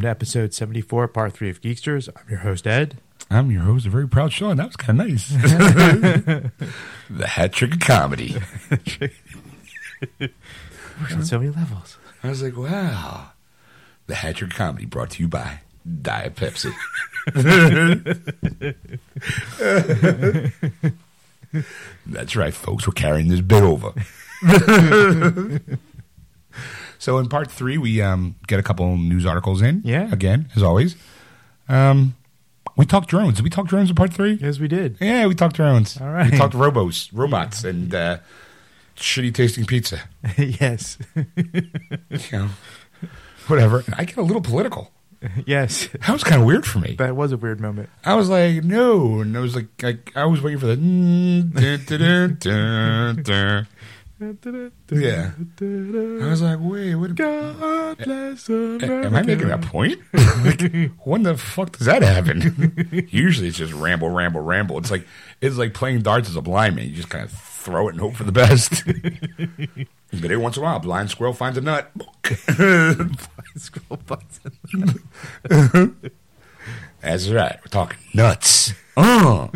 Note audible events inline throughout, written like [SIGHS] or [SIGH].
welcome to episode 74, part three of Geeksters. I'm your host, Ed. I'm your host, a very proud Sean. That was kind of nice. [LAUGHS] the hat trick of comedy. We're on so many levels. I was like, wow. The hat trick of comedy brought to you by Diet Pepsi. [LAUGHS] That's right, folks. We're carrying this bit over. [LAUGHS] so in part three, we um, get a couple news articles in. Yeah. Again, as always. Um, we talked drones. Did we talk drones in part three? Yes, we did. Yeah, we talked drones. All right. We talked robos, robots, and uh, shitty tasting pizza. [LAUGHS] yes. [LAUGHS] You know, whatever. I get a little political. yes. That was kind of weird for me. That was a weird moment. I was like, no, and I was like, like I was waiting for the. [LAUGHS] dun, dun, dun. Yeah. I was like, wait, what? God bless Am I making a point? [LAUGHS] like, when the fuck does that happen? [LAUGHS] Usually it's just ramble, ramble, ramble. It's like it's like playing darts as a blind man. You just kind of throw it and hope for the best. [LAUGHS] but every once in a while, a blind squirrel finds a nut. Scroll button. That's right. We're talking nuts. Oh.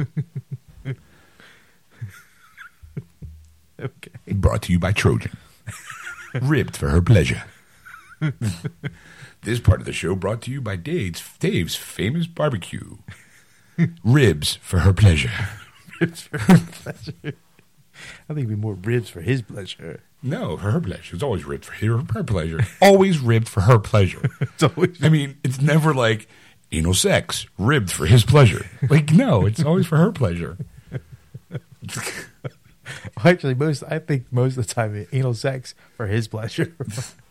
Okay. Brought to you by Trojan. [LAUGHS] Ribbed for her pleasure. this part of the show brought to you by Dave's, Dave's famous barbecue. Ribs for her pleasure. Ribs for her pleasure. I think it'd be more ribs for his pleasure. No, for her pleasure. It's always ribbed for her, her pleasure. always ribbed for her pleasure. [LAUGHS] It's always I mean, it's never like anal sex, ribbed for his pleasure. Like, no, it's always for her pleasure. [LAUGHS] [LAUGHS] actually most. I think most of the time anal sex for his pleasure. [LAUGHS]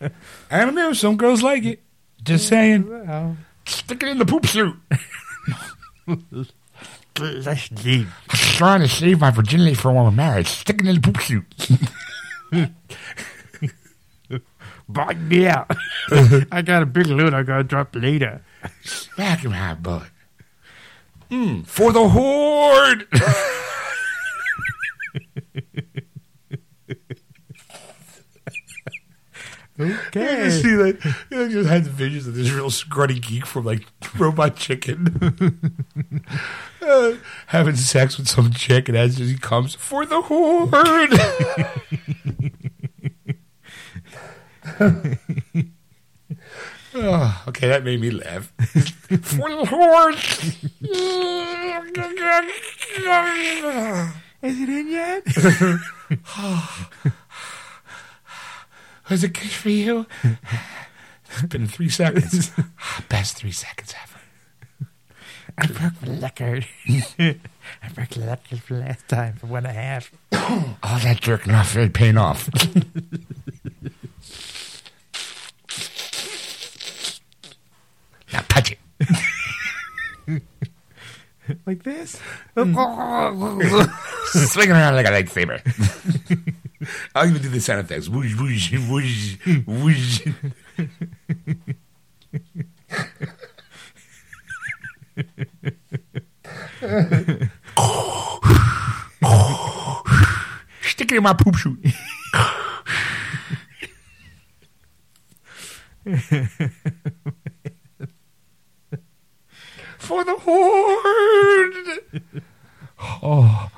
I don't know. Some girls like it. Just saying. Well, Stick it in the poop suit. [LAUGHS] That's deep. trying to save my virginity for when we're married. Stick it in the poop suit. Bite me out. I got a big load I gotta drop later. Smack him high butt. Mm, for the horde. Okay. just see that. I just had the visions of this real scrutty geek from like [LAUGHS] Robot Chicken [LAUGHS] uh, having sex with some chick, and as he comes for the horde. Oh, [LAUGHS] okay, that made me laugh. for the horde. Is it in yet? Was it good for you? It's [LAUGHS] been three seconds. [LAUGHS] Ah, best three seconds ever. I broke the record. [LAUGHS] I broke the record for the last time for one and a half. [COUGHS] All that jerking off really paying off. now touch it. [LAUGHS] Like this? Hmm. [LAUGHS] Swing around like a lightsaber. [LAUGHS] I'll even do the sound effects. Whoosh, whoosh, whoosh, whoosh. Stick it in my poop chute. For the horde. Oh.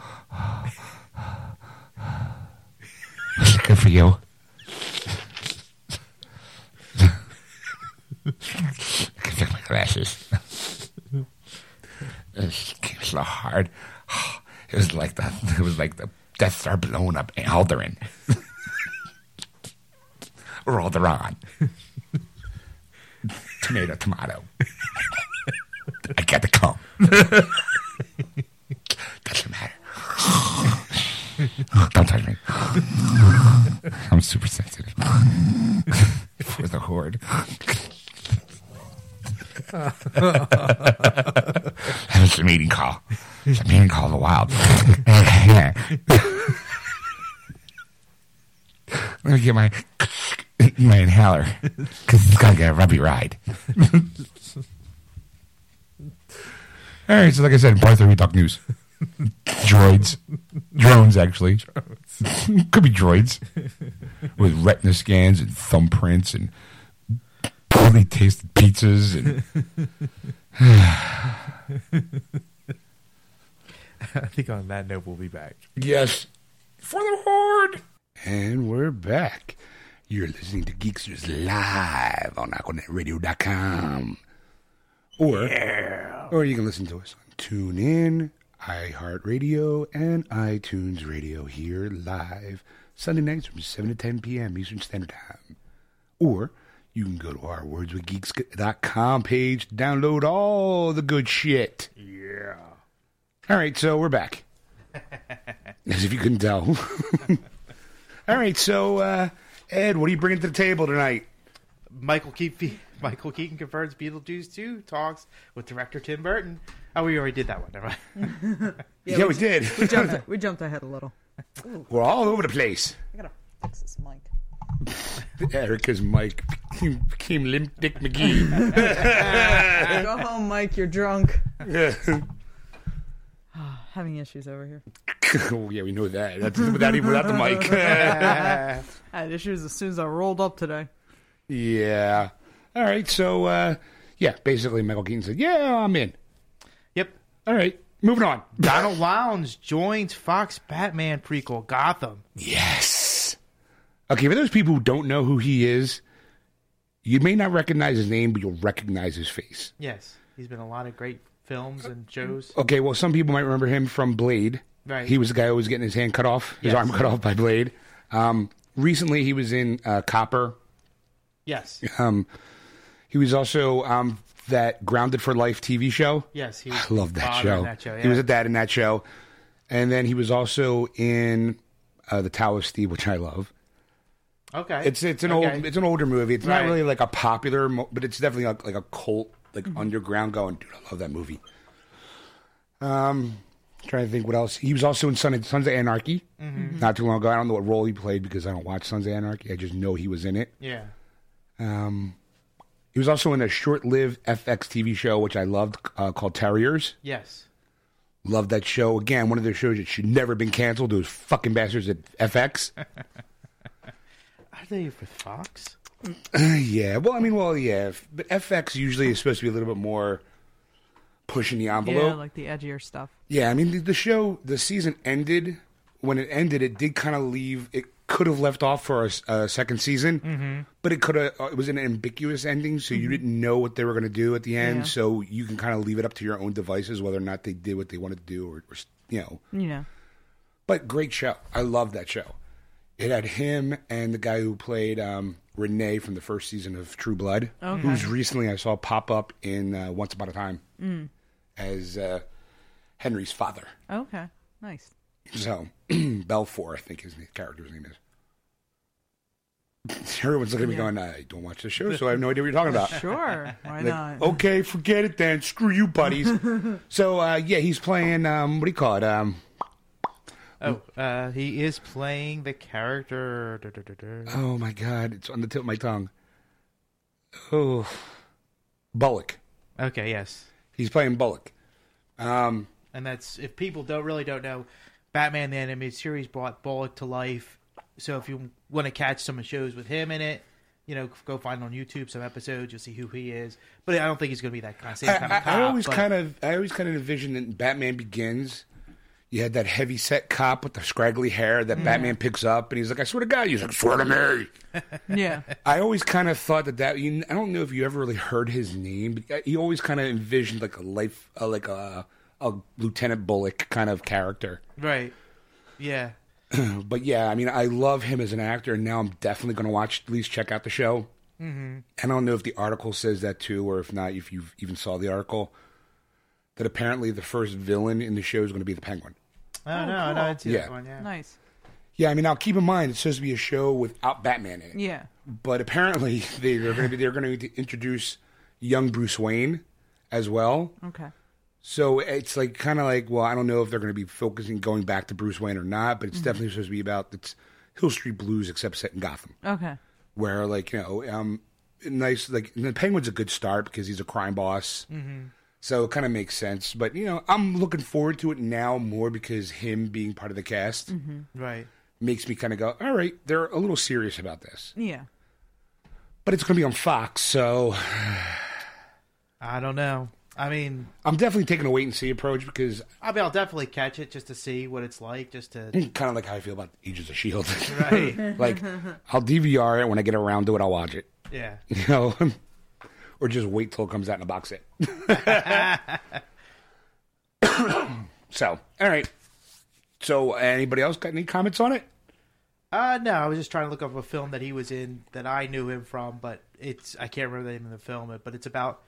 Good for you. I can feel my glasses. it It's so hard. It was like the it was like the Death Star blowing up Alderaan. or Alderaan. tomato, tomato. I got the cum. Doesn't matter. Don't touch me. I'm super sensitive. For the horde. that was a meeting call. It's a meeting call of the wild. Let me get my my inhaler because it's gotta get a rubby ride. All right, so like I said, in part three, we talk news. [LAUGHS] droids, drones, actually, [LAUGHS] could be droids with retina scans and thumbprints and poorly tasted pizzas and [SIGHS] I think on that note, we'll be back. yes, for the horde. And we're back. You're listening to Geeksters live on AquanetRadio.com. Or, or you can listen to us on TuneIn, iHeartRadio, and iTunes Radio here live Sunday nights from 7 to 10 p.m. Eastern Standard Time. Or you can go to our wordswithgeeks.com page to download all the good shit. Yeah. All right, so we're back. [LAUGHS] As if you couldn't tell. [LAUGHS] all right, so uh, Ed, what are you bringing to the table tonight? Michael Keaton, Michael Keaton confirms Beetlejuice 2 talks with director Tim Burton. Oh, we already did that one. Never mind. [LAUGHS] Yeah, we, did. We jumped, [LAUGHS] we jumped ahead a little. We're all over the place. I gotta fix this mic. [LAUGHS] Erica's Mike became, became Limp Dick McGee. Go home, Mike. You're drunk. Ah, having issues over here. oh, yeah, we know that. That's without even without the mic. I had issues as soon as I rolled up today. yeah. All right. So, uh, yeah, basically, Michael Keaton said, "Yeah, I'm in." yep. All right, moving on. [LAUGHS] Donald Logue joins Fox Batman prequel Gotham. Yes. Okay, for those people who don't know who he is, you may not recognize his name, but you'll recognize his face. Yes, he's been in a lot of great films and shows. Okay, well, some people might remember him from Blade. Right. He was the guy who was getting his hand cut off, his Yes. arm cut off by Blade. Um, recently, he was in uh, Copper. Yes, Um, he was also um, that Grounded for Life TV show. yes, he was. I love that show. That show. He was a dad in that show, and then he was also in uh, the Tao of Steve, which I love. okay. It's it's an Okay. old it's an older movie. It's not really like a popular, mo- but it's definitely like, like a cult, like Mm-hmm. underground. Going, dude, I love that movie. Um, trying to think what else. He was also in Son Sons of Anarchy Mm-hmm. not too long ago. I don't know what role he played because I don't watch Sons of Anarchy. I just know he was in it. yeah. Um, he was also in a short-lived FX TV show which I loved uh, called Terriers. Yes. Loved that show. Again, one of those shows that should never have been canceled. Those fucking bastards at FX. Are they with Fox? [CLEARS THROAT] yeah. Well, I mean, well, yeah. But FX usually is supposed to be a little bit more pushing the envelope. Yeah, like the edgier stuff. Yeah, I mean, the, the show, the season ended. When it ended, it did kind of leave. It could have left off for a second season, Mm-hmm. but it could have. Uh, it was an ambiguous ending, so you didn't know what they were going to do at the end. Yeah. So you can kind of leave it up to your own devices whether or not they did what they wanted to do, or, or you know. You know. But great show. I love that show. It had him and the guy who played um, Renee from the first season of True Blood, Okay. who's recently I saw pop up in uh, Once Upon a Time as uh, Henry's father. Okay. Nice. So [CLEARS THROAT] Baelfire, I think his character's name is. [LAUGHS] Everyone's looking at me going, "I don't watch the show, so I have no idea what you're talking about." [LAUGHS] Sure. [LAUGHS] Why Like, not? okay, forget it then. Screw you, buddies. so uh, yeah, he's playing. Um, what do you call it? Um, Oh, uh, he is playing the character. da, da, da, da. Oh my god, it's on the tip of my tongue. Oh, Bullock. Okay, yes. He's playing Bullock. Um, And that's if people don't really don't know, Batman the animated series brought Bullock to life. So if you want to catch some shows with him in it, you know, go find on YouTube some episodes. You'll see who he is. But I don't think he's going to be that kind of same I, kind I, of cop. I always but- kind of, I always kind of envisioned in Batman Begins. You had that heavy set cop with the scraggly hair that Batman picks up, and he's like, "I swear to God," he's like, "Swear to me." [LAUGHS] Yeah. I always kind of thought that that you, I don't know if you ever really heard his name, but he always kind of envisioned like a life, uh, like a, a Lieutenant Bullock kind of character. right. Yeah. [CLEARS THROAT] but yeah, I mean, I love him as an actor, and now I'm definitely going to watch, at least check out the show. Mm-hmm. I don't know if the article says that too, or if not, if you even saw the article. That apparently the first villain in the show is going to be the Penguin. Oh, no, cool. no, I see Yeah. that one. Yeah. Nice. Yeah, I mean, now keep in mind it's supposed to be a show without Batman in it, Yeah. but apparently [LAUGHS] they're going to be they're going to introduce young Bruce Wayne as well. Okay. So it's like kind of like, well, I don't know if they're going to be focusing going back to Bruce Wayne or not, but it's mm-hmm. definitely supposed to be about it's Hill Street Blues except set in Gotham. Okay. where like you know, um, nice like the Penguin's a good start because he's a crime boss, mm-hmm. so it kind of makes sense. But you know, I'm looking forward to it now more because him being part of the cast mm-hmm. Right. makes me kind of go, all right, they're a little serious about this. Yeah. But it's going to be on Fox, so [SIGHS] I don't know. I mean, I'm definitely taking a wait and see approach because I mean, I'll definitely catch it just to see what it's like, just to. kind of like how I feel about Agents of Shield. Right. [LAUGHS] like I'll DVR it when I get around to it. I'll watch it. Yeah. You know, [LAUGHS] or just wait till it comes out in a box set. [LAUGHS] so, all right. So, anybody else got any comments on it? Uh, no, I was just trying to look up a film that he was in that I knew him from, but it's I can't remember the name of the film, but it's about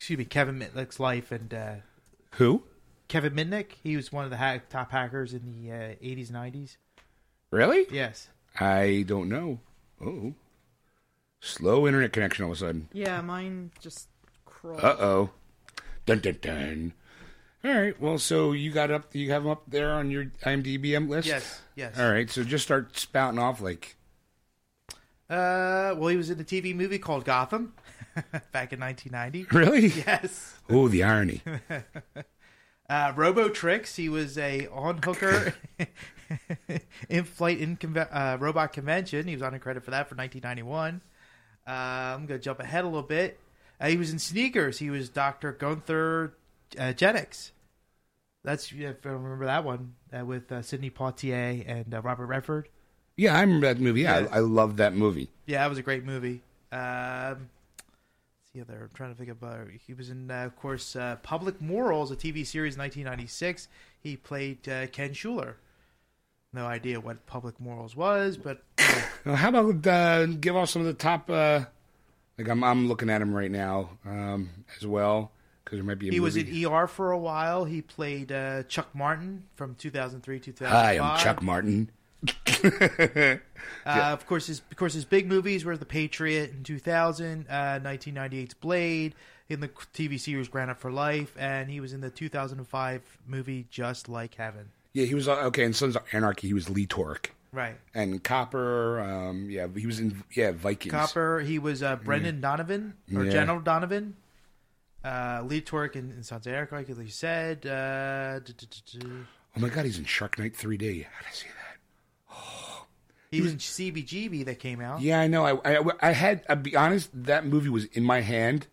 excuse me Kevin Mitnick's life and uh, Who? Kevin Mitnick. He was one of the hack, top hackers in the uh, 80s, 90s. Really? Yes. I don't know. Oh, slow internet connection all of a sudden. Yeah, mine just crawled. Uh oh. Dun dun dun. All right. Well, so you got up. You have them up there on your IMDb list. Yes. Yes. All right. So just start spouting off like. Uh, well, he was in a TV movie called Gotham [LAUGHS] back in 1990. Really? Yes. Oh, the irony. [LAUGHS] Uh, Robo Tricks. He was a on hooker [LAUGHS] in flight in conve- uh, robot convention. He was on a credit for that for 1991. Uh, I'm gonna jump ahead a little bit. Uh, he was in Sneakers. He was Doctor Gunther uh, Jennings. That's if I remember that one uh, with uh, Sidney Poitier and uh, Robert Redford. Yeah, I remember that movie. Yeah, Yeah. I, I love that movie. Yeah, that was a great movie. Um, see other. I'm trying to think of. Uh, he was in, uh, of course, uh, Public Morals, a TV series, 1996. He played uh, Ken Schuler. No idea what Public Morals was, but [COUGHS] how about uh, give off some of the top? Uh, like I'm, I'm looking at him right now um, as well because there might be. A he was movie. in ER for a while. He played uh, Chuck Martin from 2003 2005. Hi, I'm Chuck Martin. [LAUGHS] Uh, Of course, his of course his big movies were The Patriot in 2000, uh, 1998's Blade, in the TV series Grounded for Life, and he was in the 2005 movie Just Like Heaven. Yeah, he was uh, okay. In Sons of Anarchy, he was Lee Toric Right. and Copper. Um, yeah, he was in yeah Vikings. Copper. He was uh, Brendan Donovan or Yeah. General Donovan. Uh, Lee Toric in, in Sons of Anarchy, like you said. Uh, Oh my God, he's in Shark Night 3D. How did I see that? He was in CBGB that came out. Yeah, I know. I, I, I had. I'll be honest. That movie was in my hand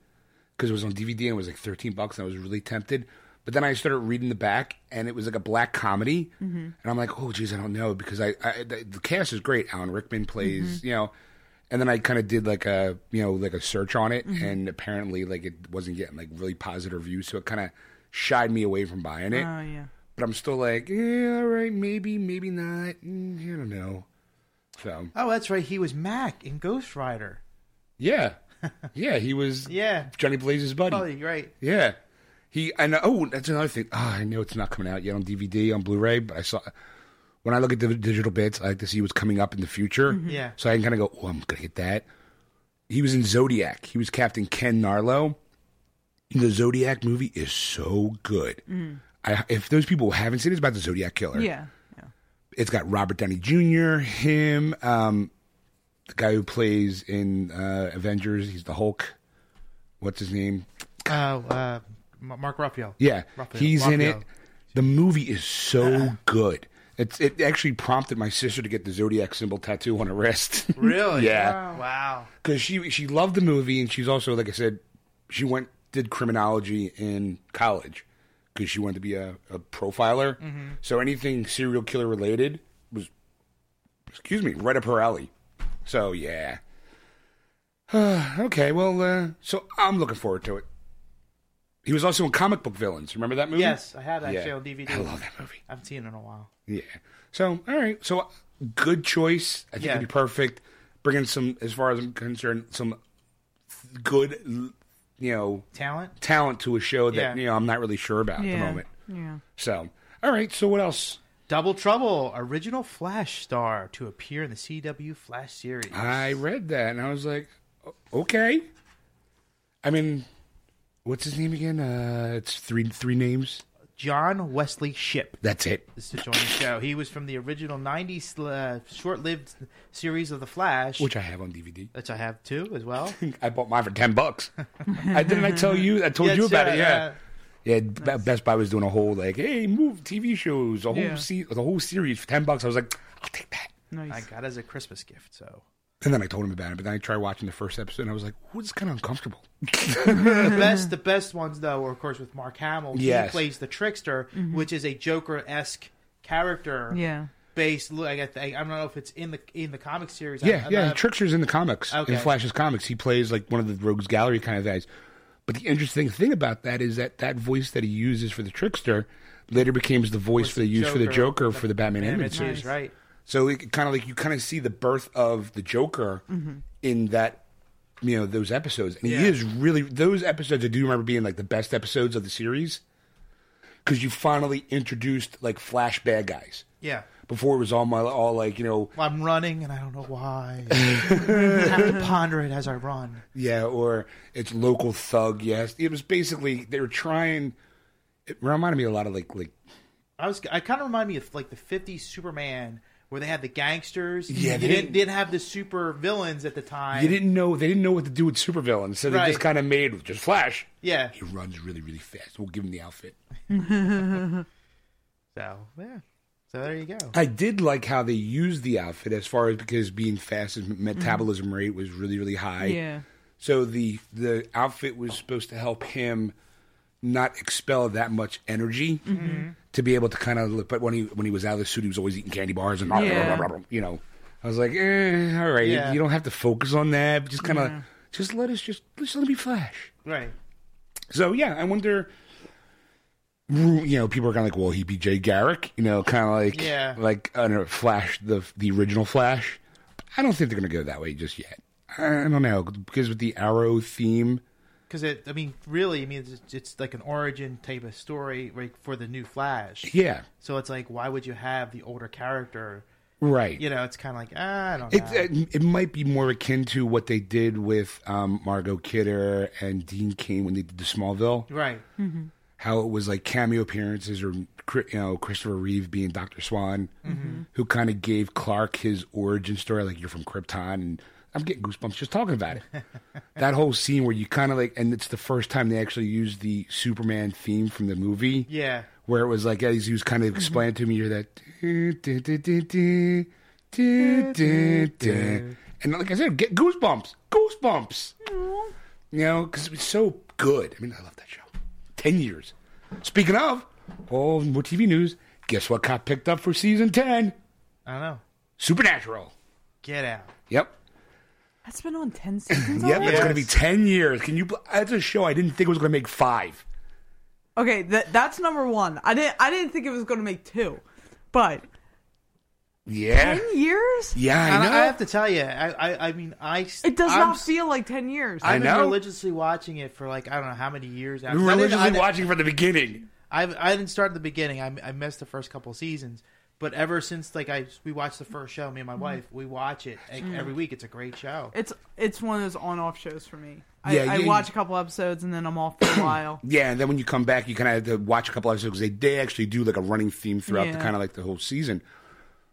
because it was on DVD and it was like thirteen bucks, and I was really tempted. But then I started reading the back, and it was like a black comedy, mm-hmm. and I'm like, oh, geez, I don't know because I, I the, the cast is great. Alan Rickman plays, mm-hmm. you know, and then I kind of did like a you know like a search on it, mm-hmm. and apparently like it wasn't getting like really positive reviews, so it kind of shied me away from buying it. Oh yeah. But I'm still like, yeah, all right, maybe, maybe not. Mm, I don't know. So Oh, that's right. He was Mac in Ghost Rider. yeah, [LAUGHS] yeah, he was Yeah. Johnny Blaze's buddy. You're right. Yeah, he. and. Uh, oh, that's another thing. Oh, I know it's not coming out yet on DVD on Blu-ray, but I saw when I look at the digital bits, I like to see what's coming up in the future. Mm-hmm. Yeah. So I can kind of go, oh, I'm gonna get that. He was in Zodiac. He was Captain Ken Narlow. The Zodiac movie is so good. Mm-hmm. I, if those people haven't seen it, it's about the Zodiac killer. Yeah. It's got Robert Downey Jr., him, um, the guy who plays in uh, Avengers. He's the Hulk. What's his name? Oh, uh, Mark Ruffalo. Yeah, he's in it. The movie is so good. It's it actually prompted my sister to get the zodiac symbol tattoo on her wrist. [LAUGHS] Really? yeah, Wow. because she she loved the movie and she's also like I said, she went did criminology in college because she wanted to be a, a profiler. So anything serial killer related was, excuse me, right up her alley. So yeah. [SIGHS] okay, well, uh, so I'm looking forward to it. He was also in Comic Book Villains. Remember that movie? Yes, I had actually Yeah. on DVD. I love that movie. I haven't seen it in a while. Yeah. So, all right. So, good choice. I think Yeah. it'd be perfect. Bringing some, as far as I'm concerned, some good, you know, Talent? talent to a show that Yeah. you know I'm not really sure about at the Yeah. moment. Yeah. So, all right. So, what else? Double Trouble, original Flash star to appear in the CW Flash series. I read that and I was like, o- okay. I mean, what's his name again? Uh, it's three three names. John Wesley Shipp That's it. is to join the show. He was from the original '90s uh, short-lived series of The Flash, Which I have on DVD. which I have too as well. [LAUGHS] I bought mine for ten bucks. I didn't I tell you? I told Yeah, you about sure, it. Yeah. Yeah, Be- Best Buy was doing a whole like, hey, move TV shows, a whole Yeah. se- the whole series for ten bucks. I was like, I'll take that. Nice. I got it as a Christmas gift. So And then I told him about it, but then I tried watching the first episode, and I was like, "Ooh, this kind of uncomfortable." [LAUGHS] the best, [LAUGHS] the best ones though, are of course with Mark Hamill. Yes. He plays the trickster, mm-hmm. which is a Joker esque character. yeah. Based, like I, think, I don't know if it's in the in the comic series. Yeah, I, yeah. I, Trickster's in the comics, Okay. in Flash's comics. He plays like one of the Rogues Gallery kind of guys. But the interesting thing about that is that that voice that he uses for the Trickster later becomes the voice for the use for the Joker for the Batman animated series. series, right? So it kind of like you kind of see the birth of the Joker mm-hmm. in that, you know, those episodes. And Yeah. he is really those episodes. I do remember being like the best episodes of the series because you finally introduced like Flash bad guys. Yeah. Before it was all my all like you know I'm running and I don't know why. [LAUGHS] I have to ponder it as I run. yeah or it's local thug. Yes, it was basically they were trying. It reminded me a lot of like like I was. I kind of remind me of like the '50s Superman, where they had the gangsters. Yeah, you they didn't, didn't- didn't have the super villains at the time. you didn't know they didn't know what to do with super villains, so they Right. just kind of made just Flash. Yeah. He runs really really fast. We'll give him the outfit. [LAUGHS] So yeah. So there you go. I did like how they used the outfit as far as because being fast, his mm-hmm. metabolism rate was really, really high. Yeah. So the the outfit was supposed to help him not expel that much energy to be able to kind of. look. But when he when he was out of the suit, he was always eating candy bars and Yeah. you know. I was like, eh, all right, Yeah. you don't have to focus on that. Just kind of, just let us just just let me flash. Right. So yeah, I wonder. You know, people are kind of like, "Well, he be Jay Garrick," you know, kind of like, Yeah. like I don't know, Flash, the the original Flash. I don't think they're going to go that way just yet. I don't know because with the Arrow theme, Because it. I mean, really. I mean, it's, it's like an origin type of story right, for the new Flash. yeah, So it's like, why would you have the older character? right. You know, it's kind of like ah, I don't know. it it might be more akin to what they did with um, Margot Kidder and Dean Cain when they did the Smallville. right. how it was like cameo appearances or you know Christopher Reeve being Doctor Swan, who kind of gave Clark his origin story, like you're from Krypton, and I'm getting goosebumps just talking about it. that whole scene where you kind of like, and it's the first time they actually used the Superman theme from the movie, Yeah. where it was like as he was kind of mm-hmm. explaining to me, you're that, and like I said, get goosebumps, goosebumps. You know, because it was so good. I mean, I love that show. Ten years. Speaking of, oh, more TV news. Guess what got picked up for season ten? I don't know. Supernatural. Get out. Yep. That's been on 10 [CLEARS THROAT] seasons Yep. already? It's going to be ten years. Can you? bel- That's a show I didn't think it was going to make five. Okay, that that's number one. I didn't I didn't think it was going to make two, but Yeah. ten years? Yeah, I And know. I, have to tell you, I, I, I mean, I. It does I'm, not feel like ten years. I I've know. been religiously watching it for like I don't know how many years. now. You're 'Cause I didn't- religiously I didn't- watching from the beginning. I've, I didn't start at the beginning. I, I missed the first couple seasons, but ever since like I we watched the first show, me and my Mm-hmm. wife, we watch it like, every week. It's a great show. It's it's one of those on off shows for me. I, Yeah, I watch a couple episodes and then I'm off for a while. [COUGHS] Yeah, and then when you come back, you kind of have to watch a couple episodes because they, they actually do like a running theme throughout the kind of like the whole season.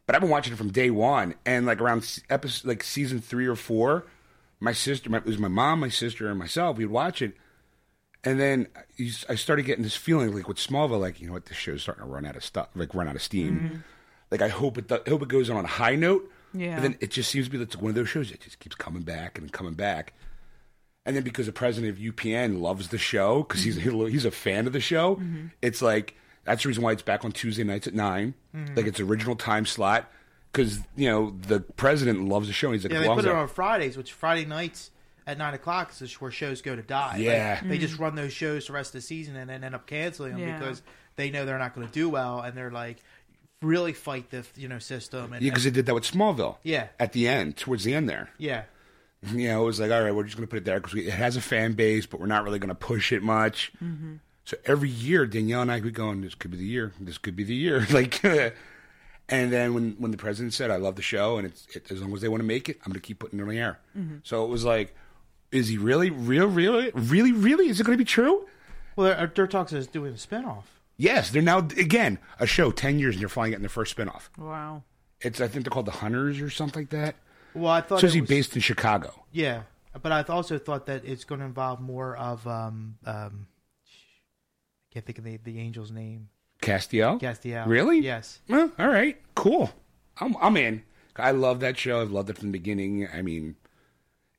But I've been watching it from day one, and like around episode like season three or four, my sister, my, it was my mom, my sister, and myself. We'd watch it, and then I started getting this feeling like with Smallville, like you know what, this show's starting to run out of stuff, like run out of steam. Like I hope it, do- I hope it goes on a high note. Yeah. But then it just seems to be like one of those shows that just keeps coming back and coming back. And then because the president of UPN loves the show because he's mm-hmm. he's a fan of the show, mm-hmm. it's like that's the reason why it's back on Tuesday nights at 9 mm-hmm. like its original time slot. Because you know the president loves the show. He's like, yeah, as they put it I- on Fridays, which Friday nights at nine o'clock is where shows go to die. Like, Yeah. they just run those shows the rest of the season and then end up canceling them Yeah. because they know they're not going to do well, and they're like really fight the you know system. And, yeah, because they did that with Smallville. Yeah. at the end, towards the end there. yeah, [LAUGHS] you know, it was like, all right, we're just going to put it there because it has a fan base, but we're not really going to push it much. Mm-hmm. So every year, Danielle and I would go, this could be the year. This could be the year. [LAUGHS] like, [LAUGHS] and then when, when the president said, I love the show, and it's it, as long as they want to make it, I'm going to keep putting it on the air. Mm-hmm. So it was like, is he really, real, really, really, really? Is it going to be true? well, Dirt Talks is doing a spinoff. Yes, they're now again a show ten years and they're finally getting their first spinoff. Wow. It's I think they're called the Hunters or something like that. Well, I thought It's supposed it was- based in Chicago. Yeah, but I also thought that it's going to involve more of um um. I can't think of the the angel's name. Castiel. Castiel. Really? Yes. Well, all right, cool. I'm I'm in. I love that show. I've loved it from the beginning. I mean,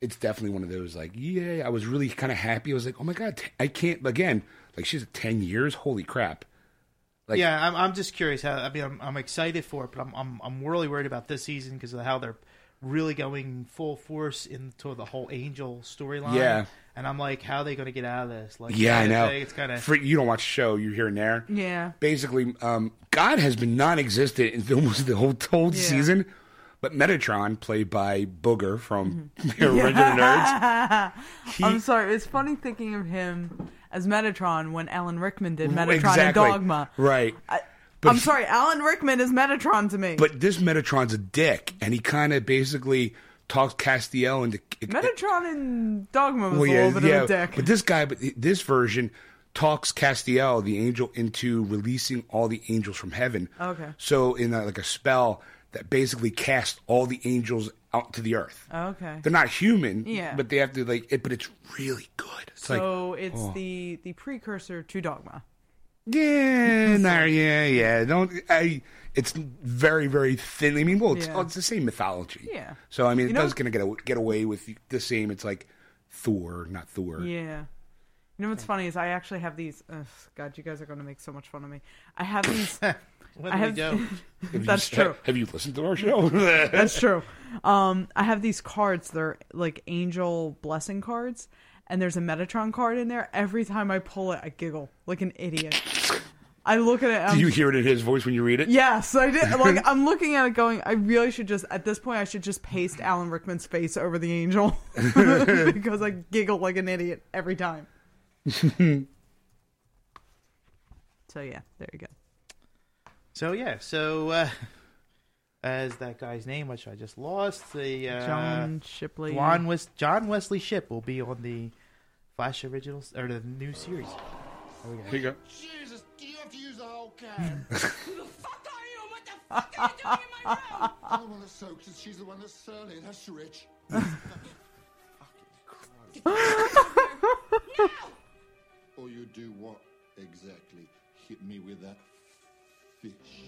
it's definitely one of those like, yeah. I was really kind of happy. I was like, oh my god, I can't. Again, like she's at ten years. Holy crap! Like- yeah, I'm, I'm just curious how. I mean, I'm, I'm excited for it, but I'm I'm I'm really worried about this season because of how they're really going full force into the whole Angel storyline. Yeah. and I'm like, how are they going to get out of this? Like, Yeah, I know. It's kind of For, you don't watch the show. You're here and there. Yeah. Basically, um, God has been non-existent in [LAUGHS] almost the whole whole Yeah. season. But Metatron, played by Booger from [LAUGHS] the original Nerds, [LAUGHS] he, I'm sorry. It's funny thinking of him as Metatron when Alan Rickman did Metatron exactly and Dogma. right. I, he- sorry. Alan Rickman is Metatron to me. But this Metatron's a dick, and he kind of basically talks Castiel into. Metatron in Dogma was Well, a little bit yeah, of a dick. But this guy, but this version talks Castiel, the angel, into releasing all the angels from heaven. Okay. So in a, like a spell that basically cast all the angels out to the earth. Oh, okay. They're not human, Yeah. but they have to like it. But it's really good. It's like So it's oh. the the precursor to Dogma. Yeah, [LAUGHS] no, yeah, yeah. Don't I? It's very, very thin. I mean, well, it's, Yeah. oh, it's the same mythology. Yeah. So I mean, it know- does kind of get a, get away with the same. It's like Thor, not Thor. Yeah. You know what's funny is I actually have these. Ugh, God, you guys are going to make so much fun of me. I have these. [LAUGHS] What I do we have. do? [LAUGHS] Have you- That's true. Have you listened to our show? [LAUGHS] That's true. Um, I have these cards. They're like angel blessing cards, and there's a Metatron card in there. Every time I pull it, I giggle like an idiot. I look at it. I'm, Do you hear it in his voice when you read it? Yes, I did. [LAUGHS] Like I'm looking at it, going, I really should just at this point, I should just paste Alan Rickman's face over the angel because I giggle like an idiot every time. so yeah, there you go. So yeah, so uh, [LAUGHS] as that guy's name, which I just lost, the uh, John Shipley. John Wes- John Wesley Shipp will be on the Flash originals or the new series. There we go. Here you go. Jesus, do you have to use the whole can? [LAUGHS] Who the fuck are you? What the fuck are you doing in my room? [LAUGHS] I'm the one that soaks and she's the one that's surly. and That's rich. Fucking or you do what exactly? Hit me with that fish.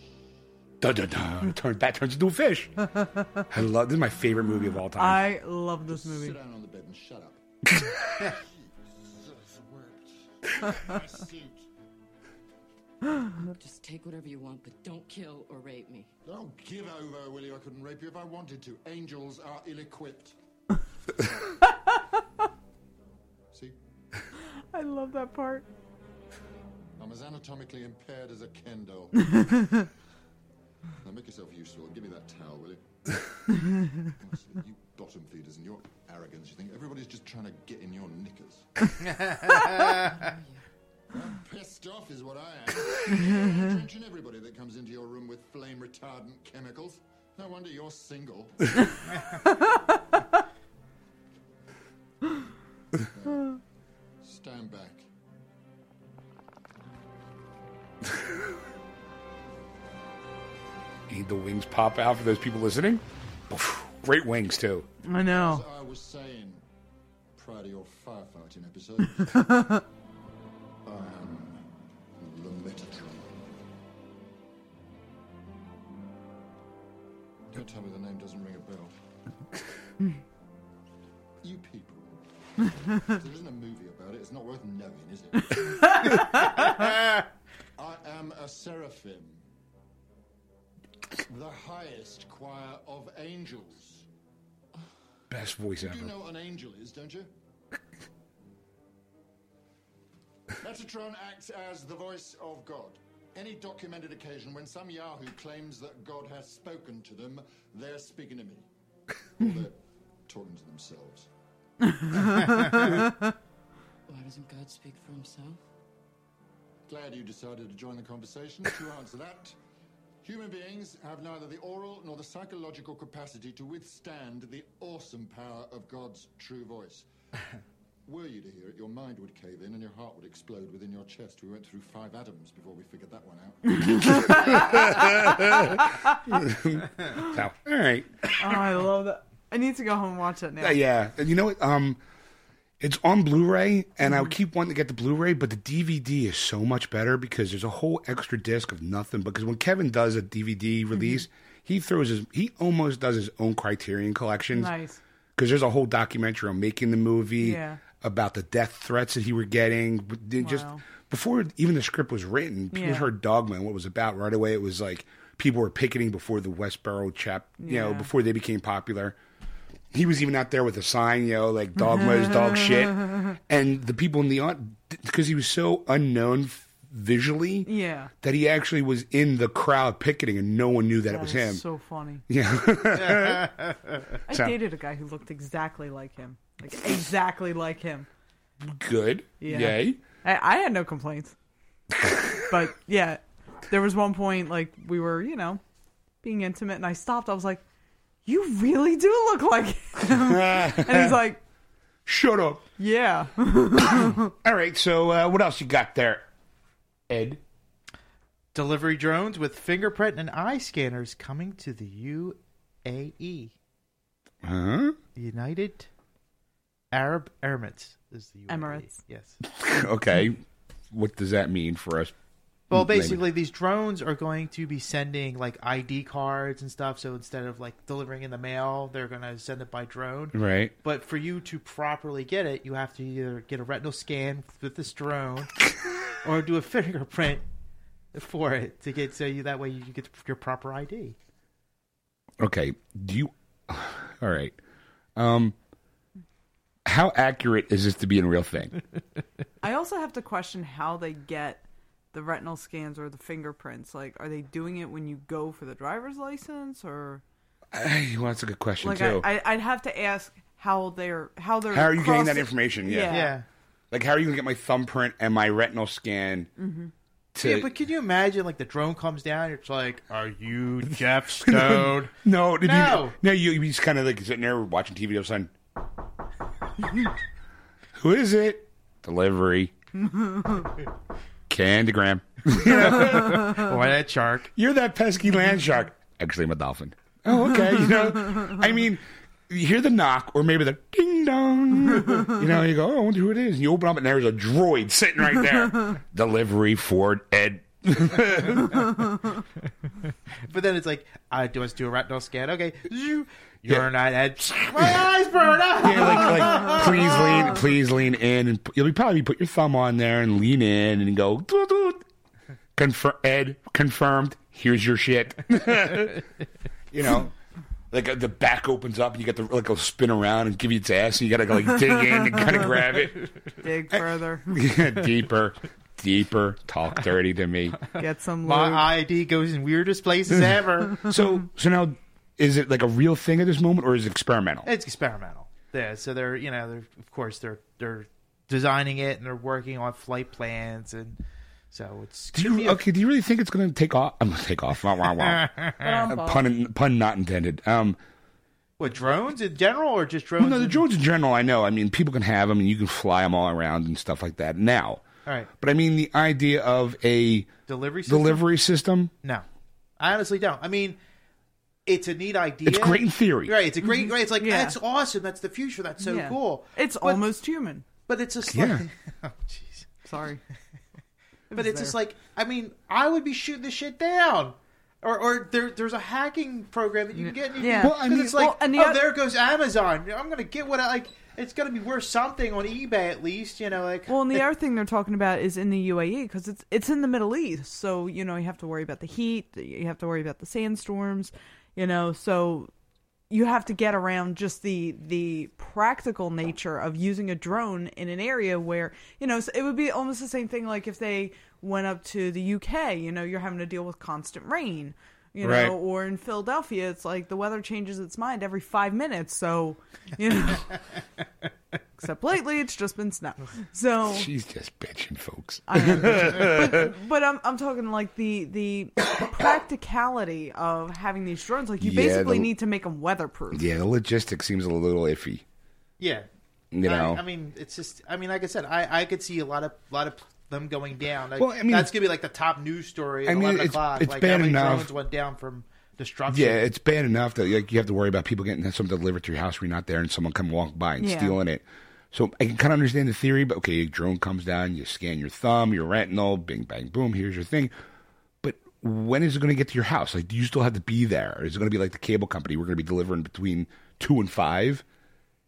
Dun, dun, dun. Turn, that turns into a fish. [LAUGHS] I love this is my favorite movie of all time. I love this Sit movie. down on the bed and shut up. Jesus wept. My suit. Just take whatever you want, but don't kill or rape me. Don't give over, will you? I couldn't rape you if I wanted to. Angels are ill-equipped. [LAUGHS] See? I love that part. I'm as anatomically impaired as a kendo. [LAUGHS] now make yourself useful and give me that towel, will you? Honestly, [LAUGHS] you bottom feeders and your arrogance, you think everybody's just trying to get in your knickers. [LAUGHS] I'm pissed off is what I am. Drenching everybody that comes into your room with flame retardant chemicals. No wonder you're single. Stand back. [LAUGHS] Need the wings pop out for those people listening. Great wings too. I know. As I was saying, proud of your firefighting episode. [LAUGHS] I am the Metatron. Don't tell me the name doesn't ring a bell. you people. [LAUGHS] There isn't a movie about it, it's not worth knowing, is it? I am a seraphim. The highest choir of angels. Best voice You ever. You know what an angel is, don't you? Metatron acts as the voice of God. Any documented occasion when some Yahoo claims that God has spoken to them, they're speaking to me. [LAUGHS] or they're talking to themselves. [LAUGHS] Why doesn't God speak for himself? Glad you decided to join the conversation. To answer that, human beings have neither the oral nor the psychological capacity to withstand the awesome power of God's true voice. [LAUGHS] Were you to hear it, your mind would cave in and your heart would explode within your chest. We went through five Adams before we figured that one out. [LAUGHS] So, all right. Oh, I love that. I need to go home and watch it now. Uh, yeah, and you know what? Um, it's on Blu-ray, and Mm-hmm. I keep wanting to get the Blu-ray, but the DVD is so much better because there's a whole extra disc of nothing. Because when Kevin does a DVD Mm-hmm. release, he throws his he almost does his own Criterion collections. Nice. Because there's a whole documentary on making the movie Yeah. about the death threats that he were getting. But Just Wow. before even the script was written, people Yeah. heard Dogma and what it was about right away. It was like people were picketing before the Westboro chap, you know, before they became popular he was even out there with a sign, you know, like dogma is dog shit. [LAUGHS] And the people in the audience, because he was so unknown visually, Yeah. that he actually was in the crowd picketing and no one knew that, it was him. so funny. [LAUGHS] yeah. I So- dated a guy who looked exactly like him. Like exactly like him. Good. Yeah. Yay. I, I had no complaints. [LAUGHS] but yeah, there was one point like we were, you know, being intimate, and I stopped. I was like, "You really do look like him," and he's like, Shut up. "Yeah." [COUGHS] All right. So, uh, what else you got there, Ed? Delivery drones with fingerprint and eye scanners coming to the UAE. Huh? United Arab Emirates is the UAE. Emirates. Yes. [LAUGHS] Okay. What does that mean for us? Well, basically, these drones are going to be sending like ID cards and stuff. So instead of like delivering in the mail, they're going to send it by drone. Right. But for you to properly get it, you have to either get a retinal scan with this drone [LAUGHS] or do a fingerprint for it to get so you that way you get your proper ID. Okay. Do you? [SIGHS] All right. Um. How accurate is this to be a real thing? [LAUGHS] I also have to question how they get the retinal scans or the fingerprints. Like, are they doing it when you go for the driver's license, or Hey, [LAUGHS] well, that's a good question like too. I, I, I'd have to ask how they're how they're How are you getting that information? Yeah. Yeah. Yeah. Like, how are you gonna get my thumbprint and my retinal scan? Mm-hmm. To Yeah, but can you imagine like the drone comes down? It's like, are you [LAUGHS] Jeff Stone? [LAUGHS] no, did No. you, no, you, you just kind of like sitting there watching TV. All of a sudden, who is it? Delivery. Candygram. or [LAUGHS] that shark? You're that pesky land shark. Actually, I'm a dolphin. Oh, okay. You know, I mean, you hear the knock or maybe the ding dong. You know, you go, oh, I wonder who it is. And you open up and there's a droid sitting right there. Delivery for Ed. [LAUGHS] But then it's like, I do us do a retinal scan. Okay, Zoo. You're not Ed. My eyes burn out. Yeah, like, like please [LAUGHS] lean, please lean in, and you'll probably put your thumb on there and lean in and go. "Doot, doot." Confirm, Ed, confirmed. Here's your shit. [LAUGHS] you know, like uh, the back opens up and you got the like a spin around and give you its ass, and you got to like dig in and kind of grab it dig [LAUGHS] further, deeper, deeper. Talk dirty to me. get some lube. My ID goes in weirdest places ever. So, so now, is it like a real thing at this moment, or is it experimental? It's experimental. Yeah, so they're you know they're of course they're they're designing it and they're working on flight plans and so it's Do you, okay, do you really think it's going to take off? I'm going to take off. Wah, wah, wah. [LAUGHS] Uh, pun, pun not intended. Um, what drones in general or just drones? well, no, the in- drones in general, I know. I mean, people can have them and you can fly them all around and stuff like that now. All right, But I mean, the idea of a delivery system? delivery system, No, I honestly don't. I mean, it's a neat idea. it's great in theory. Right, it's a great. Mm-hmm. Right, it's like Yeah. that's awesome. That's the future. That's so Yeah. cool. It's But- almost human. But it's just Yeah. like, [LAUGHS] oh, jeez. Sorry, [LAUGHS] But it's just like, I mean, I would be shooting this shit down. Or, or there, there's a hacking program that you can get. And you Yeah. can, Well, I 'cause mean- it's like, well, and the oh, oth- there goes Amazon. I'm gonna get what I like. It's gonna be worth something on eBay at least. You know, like. Well, and the other thing they're talking about is in the UAE because it's it's in the Middle East, so you know you have to worry about the heat, you have to worry about the sandstorms, you know, so you have to get around just the the practical nature of using a drone in an area where you know so it would be almost the same thing like if they went up to the UK, you know, you're having to deal with constant rain. You know, Right. or in Philadelphia, it's like the weather changes its mind every five minutes. So, you know, [LAUGHS] except lately, it's just been snow. [LAUGHS] So, She's just bitching, folks. I am bitching. but, but I'm I'm talking like the the practicality of having these drones. Like you Yeah, basically the- need to make them weatherproof. Yeah, the logistics seems a little iffy. yeah. You know, I, I mean, it's just. I mean, like I said, I I could see a lot of lot of them going down. Like, Well, I mean- that's gonna be like the top news story. At I mean, eleven it's- o'clock. it's like bad how many enough. drones went down from destruction. yeah, it's bad enough that like you have to worry about people getting something delivered to your house when you're not there, and someone come walk by and Yeah. stealing it. So I can kind of understand the theory, but okay, a drone comes down, you scan your thumb, your retinal, bing, bang, boom, here's your thing. But when is it going to get to your house? Like, do you still have to be there? Or is it going to be like the cable company? We're going to be delivering between two and five.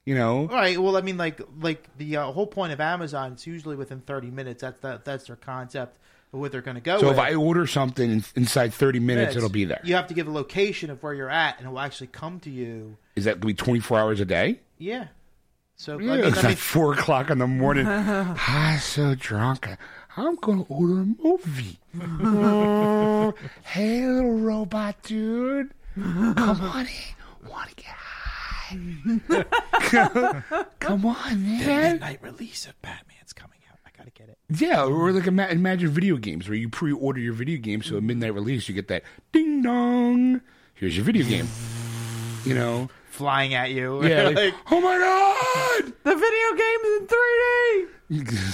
You know, All right. Well, I mean, like like the uh, whole point of Amazon, it's usually within thirty minutes. That's that, that's their concept of what they're going to go. so with. if I order something in, inside thirty minutes, Minutes. it'll be there. You have to give a location of where you're at, and it will actually come to you. Is that going to be twenty four hours a day? Yeah. So I Yeah, mean, it's I at mean, four o'clock in the morning. [LAUGHS] I'm so drunk. I'm gonna order a movie. Oh, [LAUGHS] hey, little robot dude, come on in. Want to get high? [LAUGHS] come on, man. midnight release of Batman's coming out. I gotta get it. Yeah, or like ima- imagine video games where you pre-order your video game, so at midnight release you get that ding dong. Here's your video game. You know, Flying at you. [LAUGHS] yeah. Like, Like, oh my god. The video game's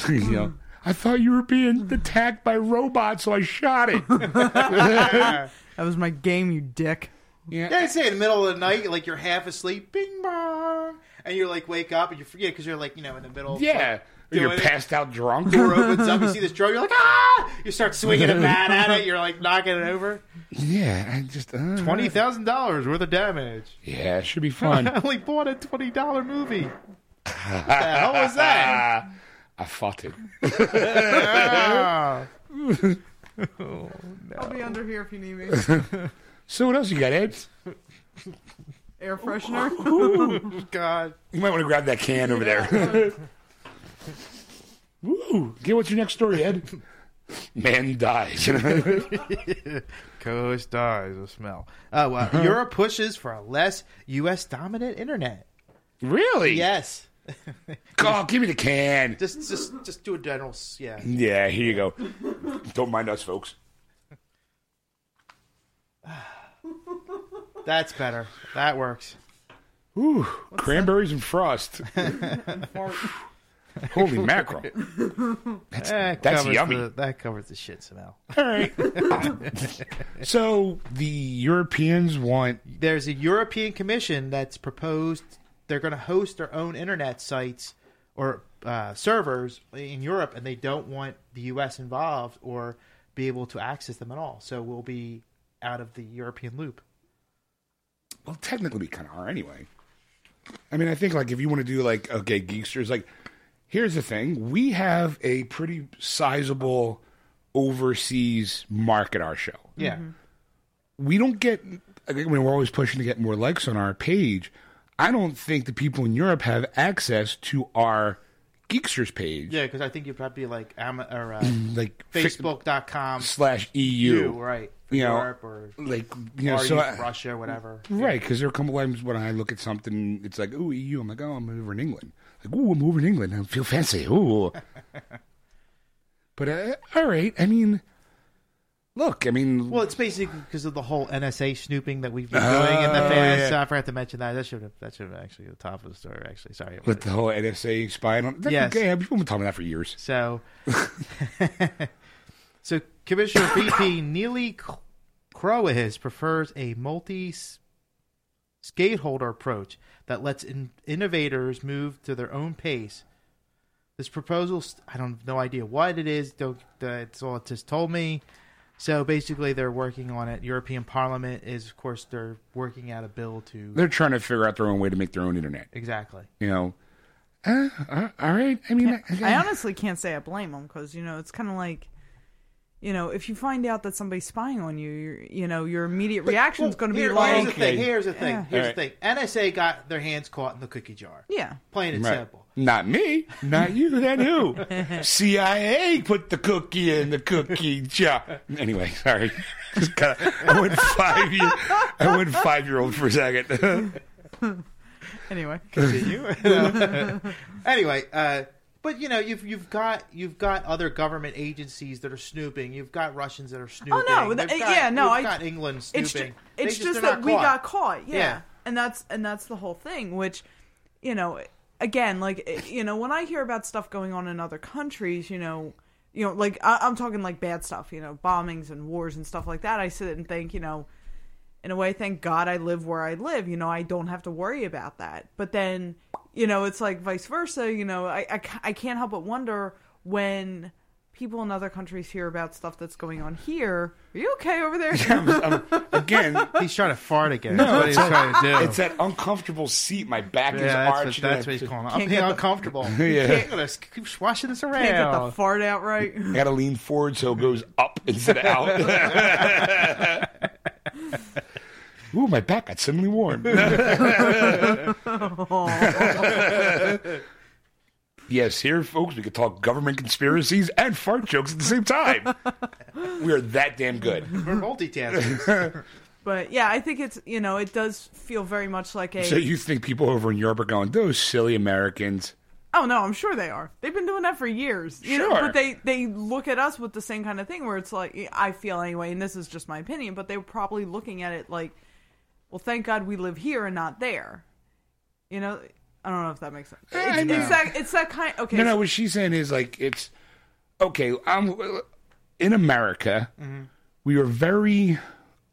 in 3D. you know, I thought you were being attacked by robots, so I shot it. [LAUGHS] That was my game, you dick. Yeah, I'd say in the middle of the night, like you're half asleep, bing bong, and you're like wake up and you forget because you're like you know in the middle. yeah, like, or you're doing it. passed out drunk. Door opens up, you see this drone, you're like ah! You start swinging a bat at it, you're like knocking it over. yeah, I just uh, Twenty thousand dollars worth of damage. Yeah, it should be [LAUGHS] I fun. only bought a twenty dollar movie. what the hell was that? [LAUGHS] I fought it. Ah. [LAUGHS] I'll be under here if you need me. So what else you got, Ed? Air freshener. God. You might want to grab that can over there. Woo! Get what's your next story, Ed? [LAUGHS] Man dies. [LAUGHS] Co-host dies of smell. Oh, uh, uh-huh. wow. Europe pushes for a less U.S. dominant internet. really? Yes. [LAUGHS] Oh, give me the can. Just, just, just do a general. Yeah. Yeah, here you go. Don't mind us, folks. [SIGHS] That's better. That works. Ooh, cranberries and frost. [LAUGHS] Holy mackerel! [LAUGHS] That that's yummy. The, that covers the shit smell. All right. [LAUGHS] so the Europeans want There's a European Commission that's proposed they're going to host their own internet sites or uh, servers in Europe, and they don't want the U.S. involved or be able to access them at all. So we'll be out of the European loop. well, technically we kind of are anyway. I mean, I think like if you want to do like okay, geeksters, like here's the thing: we have a pretty sizable overseas market. Our show, Yeah. we don't get. I mean, we're always pushing to get more likes on our page. I don't think the people in Europe have access to our geeksters page, Yeah, because I think you'd probably be like Ama- or uh, like fi- Facebook.com slash EU, right? For You know, Europe or, like you know, or so you- I- Russia, whatever. Right, because there are a couple times when I look at something, it's like, ooh, EU. I'm like, oh, I'm over in England. Like, ooh, I'm over in England. I feel fancy. Ooh. but, uh, all right. I mean, look, I mean, Well, it's basically because of the whole NSA snooping that we've been Oh, doing in the past. yeah. I forgot to mention that. That should have that should have actually the top of the story. Actually, sorry. with the whole NSA spying on. That's Yes. okay. People have been talking about that for years. So, [LAUGHS] so Commissioner [COUGHS] VP Neelie Kroes prefers a multi stakeholder approach that lets in- innovators move to their own pace. This proposal, I don't have no idea what it is. Don't, that's all it just told me. So basically, they're working on it. European Parliament is, of course, they're working out a bill to They're trying to figure out their own way to make their own internet. exactly. You know, uh, uh, all right. I mean, I, I honestly can't say I blame them because you know it's kind of like, you know, if you find out that somebody's spying on you, you're, you know, your immediate reaction is Well, going to be here- like, here's the thing. Here's the thing. Yeah. Here's All the thing. NSA got their hands caught in the cookie jar. yeah, Plain and Right. simple. Not me. Not you. Then who? [LAUGHS] CIA put the cookie in the cookie jar. Anyway, sorry. Just kinda, I went five year. I went five year old for a second. [LAUGHS] anyway, Continue. [LAUGHS] anyway, uh, but you know, you've you've got you've got other government agencies that are snooping. You've got Russians that are snooping. Oh no, th- got- yeah, no, you've I- got England it's snooping. ju- it's just, are that we got caught, yeah. Yeah. and that's and that's the whole thing. Which, you know, again, like eh, you know, when I hear about stuff going on in other countries, you know, you know, like I, I'm talking like bad stuff, you know, bombings and wars and stuff like that. I sit and think, you know, in a way, thank God I live where I live. You know, I don't have to worry about that. But then, you know, it's like vice versa. You know, I, I, I can't help but wonder when people in other countries hear about stuff that's going on here. Are you okay over there? [LAUGHS] Um, again, He's trying to fart again. No, that's what he's it's- trying to do. it's that uncomfortable seat. My back is yeah, that's, what, arched. that's and what he's I- calling. Can't I'm get the- uncomfortable. [LAUGHS] Yeah. Can't gonna keep swashing this around. Can't get the fart out right. I gotta lean forward so it goes up instead of out. [LAUGHS] [LAUGHS] Ooh, my back got suddenly warm. [LAUGHS] yes, here, folks, we could talk government conspiracies and fart jokes at the same time. We are that damn good. We're multitasking. [LAUGHS] But yeah, I think it's you know it does feel very much like a. So you think people over in Europe are going, those silly Americans? Oh no, I'm sure they are. They've been doing that for years. You know, Sure. but they they look at us with the same kind of thing where it's like I feel anyway, and this is just my opinion, but they were probably looking at it like, well, thank God we live here and not there. You know, I don't know if that makes sense. I It's, know. it's that it's that kind. Okay, No, no. What she's saying is like it's okay. I'm in America. We are very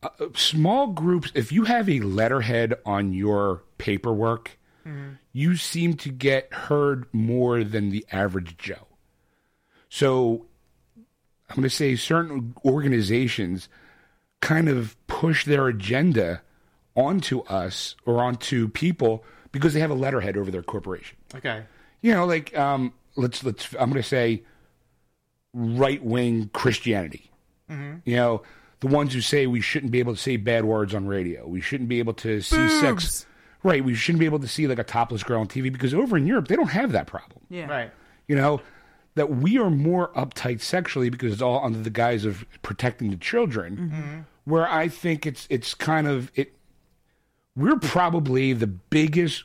uh, small groups. If you have a letterhead on your paperwork, you seem to get heard more than the average Joe. So I'm going to say certain organizations kind of push their agenda onto us or onto people because they have a letterhead over their corporation okay. you know, like um, let's let's I'm going to say right wing Christianity. You know, the ones who say we shouldn't be able to say bad words on radio. We shouldn't be able to see sex. Right, we shouldn't be able to see like a topless girl on TV because over in Europe they don't have that problem. yeah, Right. You know, that we are more uptight sexually because it's all under the guise of protecting the children. Mm-hmm. Where I think it's it's kind of it. We're probably the biggest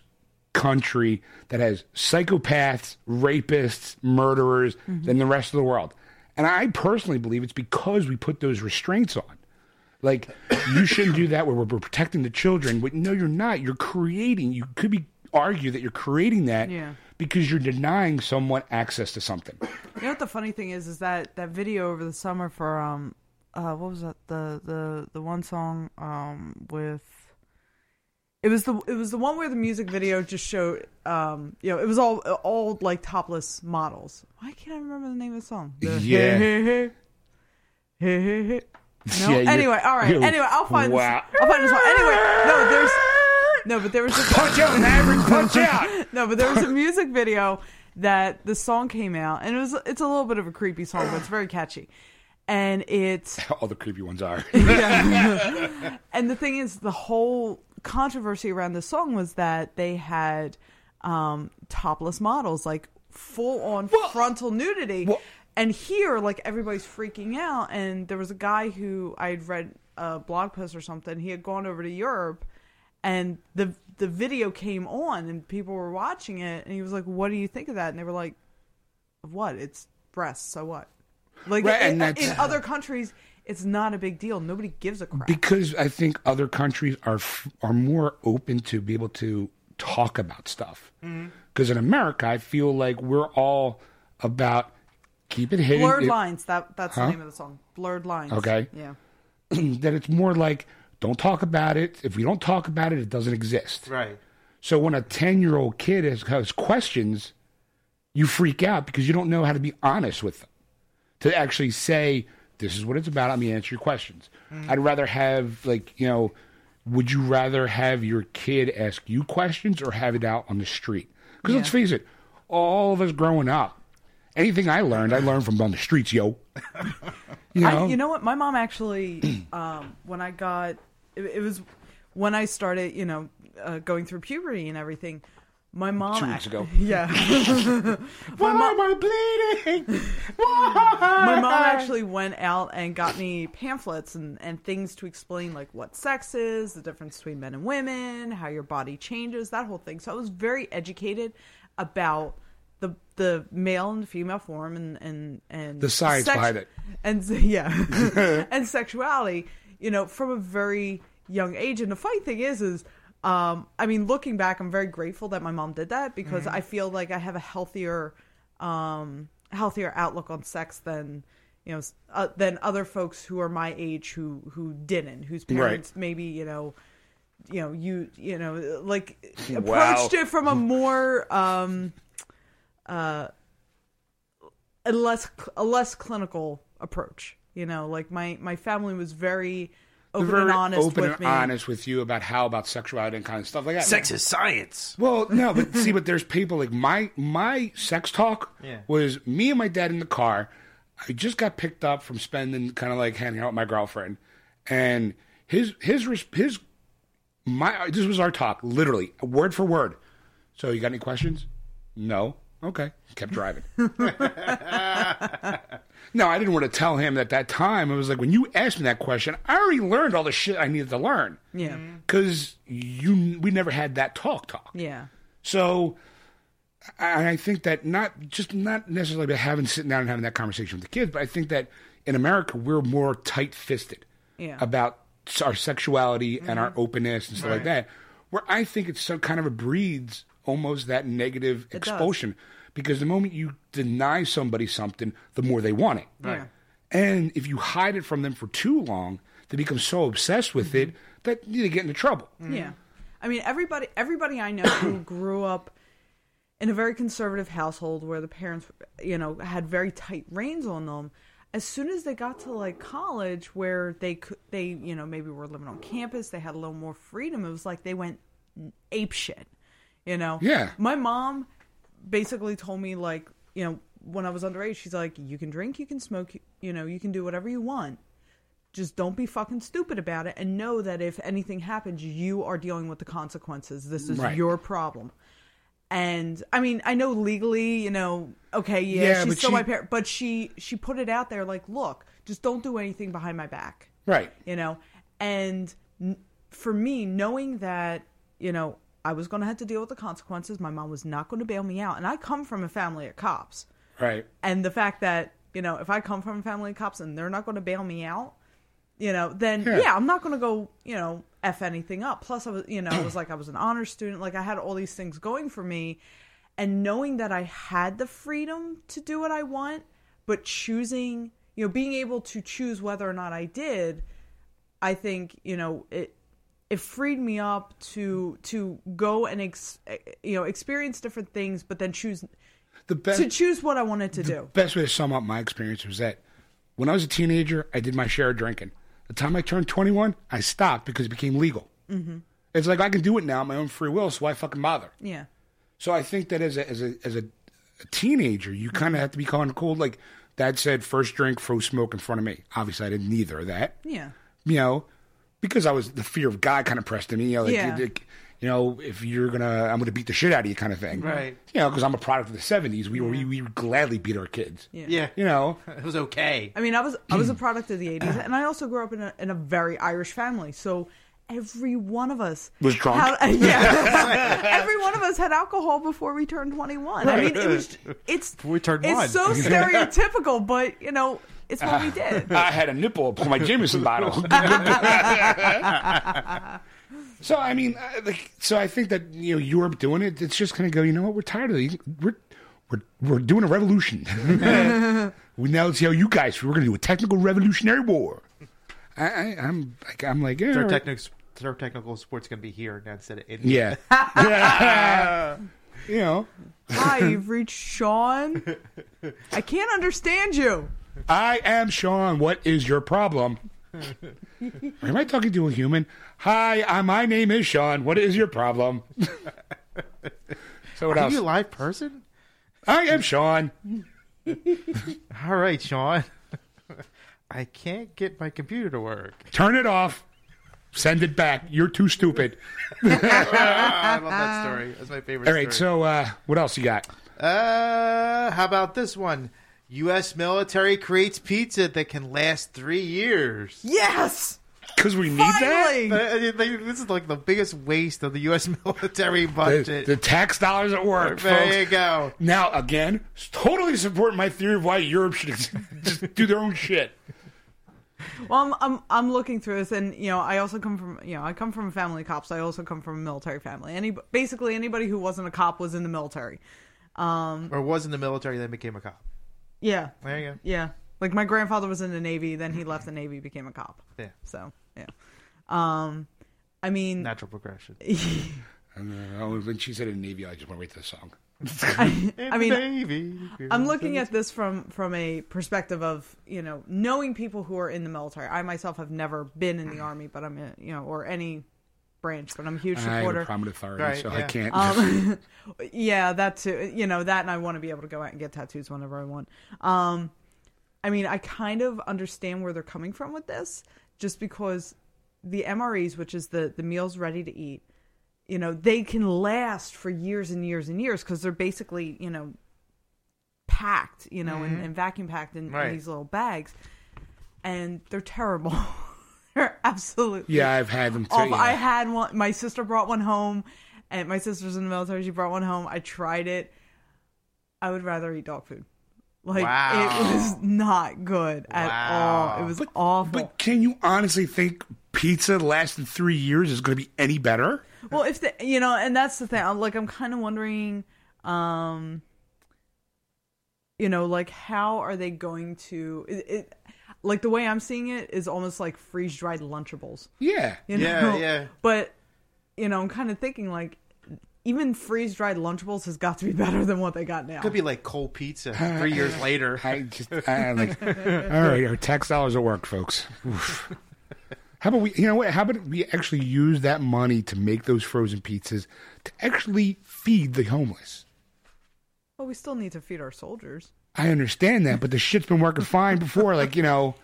country that has psychopaths, rapists, murderers mm-hmm. than the rest of the world. And I personally believe it's because we put those restraints on. Like, you shouldn't do that where we're protecting the children. But no, you're not. You're creating, you could be argue that you're creating that Yeah. because you're denying someone access to something. You know what the funny thing is? Is that that video over the summer for um, uh, what was that? The the the one song um with. It was the it was the one where the music video just showed um you know it was all all like topless models. Why can't I remember the name of the song? The Yeah. [LAUGHS] hey, hey, hey. Hey, hey, hey. [LAUGHS] No. Yeah, anyway, all right. Anyway, I'll find Wow. this. I'll find this one. Anyway, no, there's no, but there was a Punch out, Maverick, punch [LAUGHS] out! no, but there was a [LAUGHS] music video that the song came out, and it was it's a little bit of a creepy song, but it's very catchy, and it's All the creepy ones are. and the thing is, the whole controversy around the song was that they had um, topless models, like full on frontal nudity. well- and here, like everybody's freaking out. And there was a guy who I had read a blog post or something. He had gone over to Europe, and the the video came on, and people were watching it. And he was like, "What do you think of that?" And they were like, "Of what? It's breasts. So what?" Like Right, in, in other countries, it's not a big deal. Nobody gives a crap. because I think other countries are f- are more open to be able to talk about stuff. Mm-hmm. Because in America, I feel like we're all about keep it hidden. Blurred It- lines. That that's Huh? the name of the song. Blurred lines. Okay. Yeah. [CLEARS THROAT] that it's more like don't talk about it. If we don't talk about it, it doesn't exist. Right. So when a ten year old kid has, has questions, you freak out because you don't know how to be honest with them. To actually say, this is what it's about, let me answer your questions. Hmm. I'd rather have like, you know, would you rather have your kid ask you questions or have it out on the street? Because let's face it, all of us growing up, anything I learned, I learned from on the streets, yo. [LAUGHS] you know? I, you know what? My mom actually, [CLEARS THROAT] um, when I got, it, it was when I started, you know, uh, going through puberty and everything. My mom. Two weeks ago. [LAUGHS] Yeah. [LAUGHS] Why am I bleeding? Why? my mom actually went out and got me pamphlets and, and things to explain like what sex is, the difference between men and women, how your body changes, that whole thing. So I was very educated about the the male and female form and and and The science behind it. and [LAUGHS] yeah [LAUGHS] and sexuality. You know, from a very young age. And the funny thing is, is um, I mean, looking back, I'm very grateful that my mom did that because Mm-hmm. I feel like I have a healthier, um, healthier outlook on sex than you know uh, than other folks who are my age who who didn't, whose parents maybe you know. You know, you you know, like approached Wow. it from a more um, uh, a less a less clinical approach. You know, like my my family was very open Very and honest open with and me. honest with you about how about sexuality and kind of stuff like that. Sex is science. Well, no, but see, but there's people like my my sex talk Yeah. was me and my dad in the car. I just got picked up from spending kind of like hanging out with my girlfriend, and his his his my this was our talk literally word for word. So you got any questions? No. Okay. Kept driving. [LAUGHS] no, I didn't want to tell him at that time. It was like when you asked me that question, I already learned all the shit I needed to learn. Yeah. Mm-hmm. Because you, we never had that talk talk. Yeah. So I I think that not just not necessarily about having sitting down and having that conversation with the kids, but I think that in America we're more tight fisted Yeah. about our sexuality and our mm-hmm. openness and stuff like that. Where I think it's some kind of a breeds almost that negative does. expulsion because the moment you deny somebody something, the more they want it. Yeah. And if you hide it from them for too long, they become so obsessed with it mm-hmm. that they get into trouble. Mm-hmm. Yeah. I mean everybody everybody I know who [COUGHS] grew up in a very conservative household where the parents you know had very tight reins on them as soon as they got to like college where they could they you know maybe were living on campus they had a little more freedom it was like they went ape shit you know Yeah. my mom basically told me like you know when i was underage she's like you can drink you can smoke you know you can do whatever you want just don't be fucking stupid about it and know that if anything happens you are dealing with the consequences this is Right. your problem and i mean i know legally you know okay yeah, Yeah, she's still she- my parent but she she put it out there like look just don't do anything behind my back Right. you know and n- for me knowing that you know i was going to have to deal with the consequences. My mom was not going to bail me out. And i come from a family of cops. Right. and the fact that you know if i come from a family of cops and they're not going to bail me out you know then Yeah. yeah, i'm not going to go you know f anything up. Plus i was you know it was like i was an honor student. Like i had all these things going for me. And knowing that i had the freedom to do what i want but choosing you know being able to choose whether or not i did i think you know it it freed me up to to go and ex, you know experience different things but then choose The best to choose what i wanted to do best way to sum up my experience was that when I was a teenager, I did my share of drinking. The time I turned 21, I stopped because it became legal. Mm-hmm. It's like I can do it now on my own free will, so why fucking bother? yeah So I think that as a as a as a, a teenager, you kind of have to be kind of cool. Like Dad said, first drink, throw smoke in front of me. Obviously, I didn't neither of that. yeah You know, because I was the fear of God kind of pressed in me. You know, like, Yeah. like, you know, if you're gonna, I'm gonna beat the shit out of you, kind of thing. Right. You know, because I'm a product of the '70s. We we we gladly beat our kids. yeah Yeah. You know, It was okay. I mean, I was I was a [CLEARS THROAT] product of the '80s, and I also grew up in a in a very Irish family. So every one of us Was drunk? had- [LAUGHS] yeah, [LAUGHS] every one of us had alcohol before we turned 21. I mean, it was it's Before we turned it's one. so [LAUGHS] stereotypical, but you know, it's what we did. [LAUGHS] I had a nipple upon my Jameson bottle. [LAUGHS] so I mean, uh, like, so I think that you know Europe doing it. It's just kind of go. You know what? We're tired of it. We're we're we're doing a revolution. [LAUGHS] we now see how you guys. We're going to do a technical revolutionary war. I, I, I'm like I'm like yeah, Third all right. technical, third technical sport's going to be here now instead of India. yeah. you know, Hi, you've reached Sean. I can't understand you. I am Sean. What is your problem? Am I talking to a human? Hi, uh, my name is Sean. What is your problem? so what Are else? you a live person? I am Sean. [LAUGHS] All right, Sean. I can't get my computer to work. Turn it off. Send it back. You're too stupid. [LAUGHS] I love that story. That's my favorite All right. story. So uh, what else you got? Uh, how about this one? U.S. military creates pizza that can last three years. Yes, Because we need that. finally. Uh, they- This is like the biggest waste of the U.S. [LAUGHS] military budget. the tax dollars at work, there folks. you go. Now, again, totally support my theory of why Europe should [LAUGHS] just do their own shit. Well, I'm, I'm I'm looking through this, and you know, I also come from you know, I come from a family of cops. I also come from a military family. Any basically anybody who wasn't a cop was in the military. or was in the military, then became a cop. Yeah, There you go. yeah. Like my grandfather was in the Navy, then he left the Navy, became a cop. Yeah, So yeah. Um, I mean, natural progression. [LAUGHS] Uh, oh, when she said in the Navy, I just went right to the song. [LAUGHS] I mean, Navy. I'm looking at this from from a perspective of you know knowing people who are in the military. I myself have never been in the army, but I'm in, you know or any branch, but I'm a huge supporter. I have a with authority, Right, so I can't. Um, [LAUGHS] [LAUGHS] yeah, that too. You know that, and I want to be able to go out and get tattoos whenever I want. Um, I mean, I kind of understand where they're coming from with this, just because the MREs, which is the the meals ready to eat, you know, they can last for years and years and years because they're basically you know packed, you know, and, and vacuum packed in, in these little bags, and they're terrible. [LAUGHS] [LAUGHS] absolutely yeah, I've had them too. awful. yeah. I had one. My sister brought one home, and my sister's in the military. She brought one home. I tried it. I would rather eat dog food. Like Wow. it was not good at Wow. all. It was But- awful. But can you honestly think pizza lasting three years is going to be any better? well, if the you know, and that's the thing. I'm like, I'm kind of wondering, um, you know, like how are they going to? It, it like the way I'm seeing it is almost like freeze dried Lunchables. Yeah. You Yeah, know? yeah. But you know, I'm kind of thinking like even freeze dried Lunchables has got to be better than what they got now. Could be like cold pizza uh, three years later. [LAUGHS] I just I, like. all right, our tax dollars at work, folks. Oof. How about we? You know what? How about we actually use that money to make those frozen pizzas to actually feed the homeless? Well, we still need to feed our soldiers. I understand that, but the shit's been working fine before. Like you know,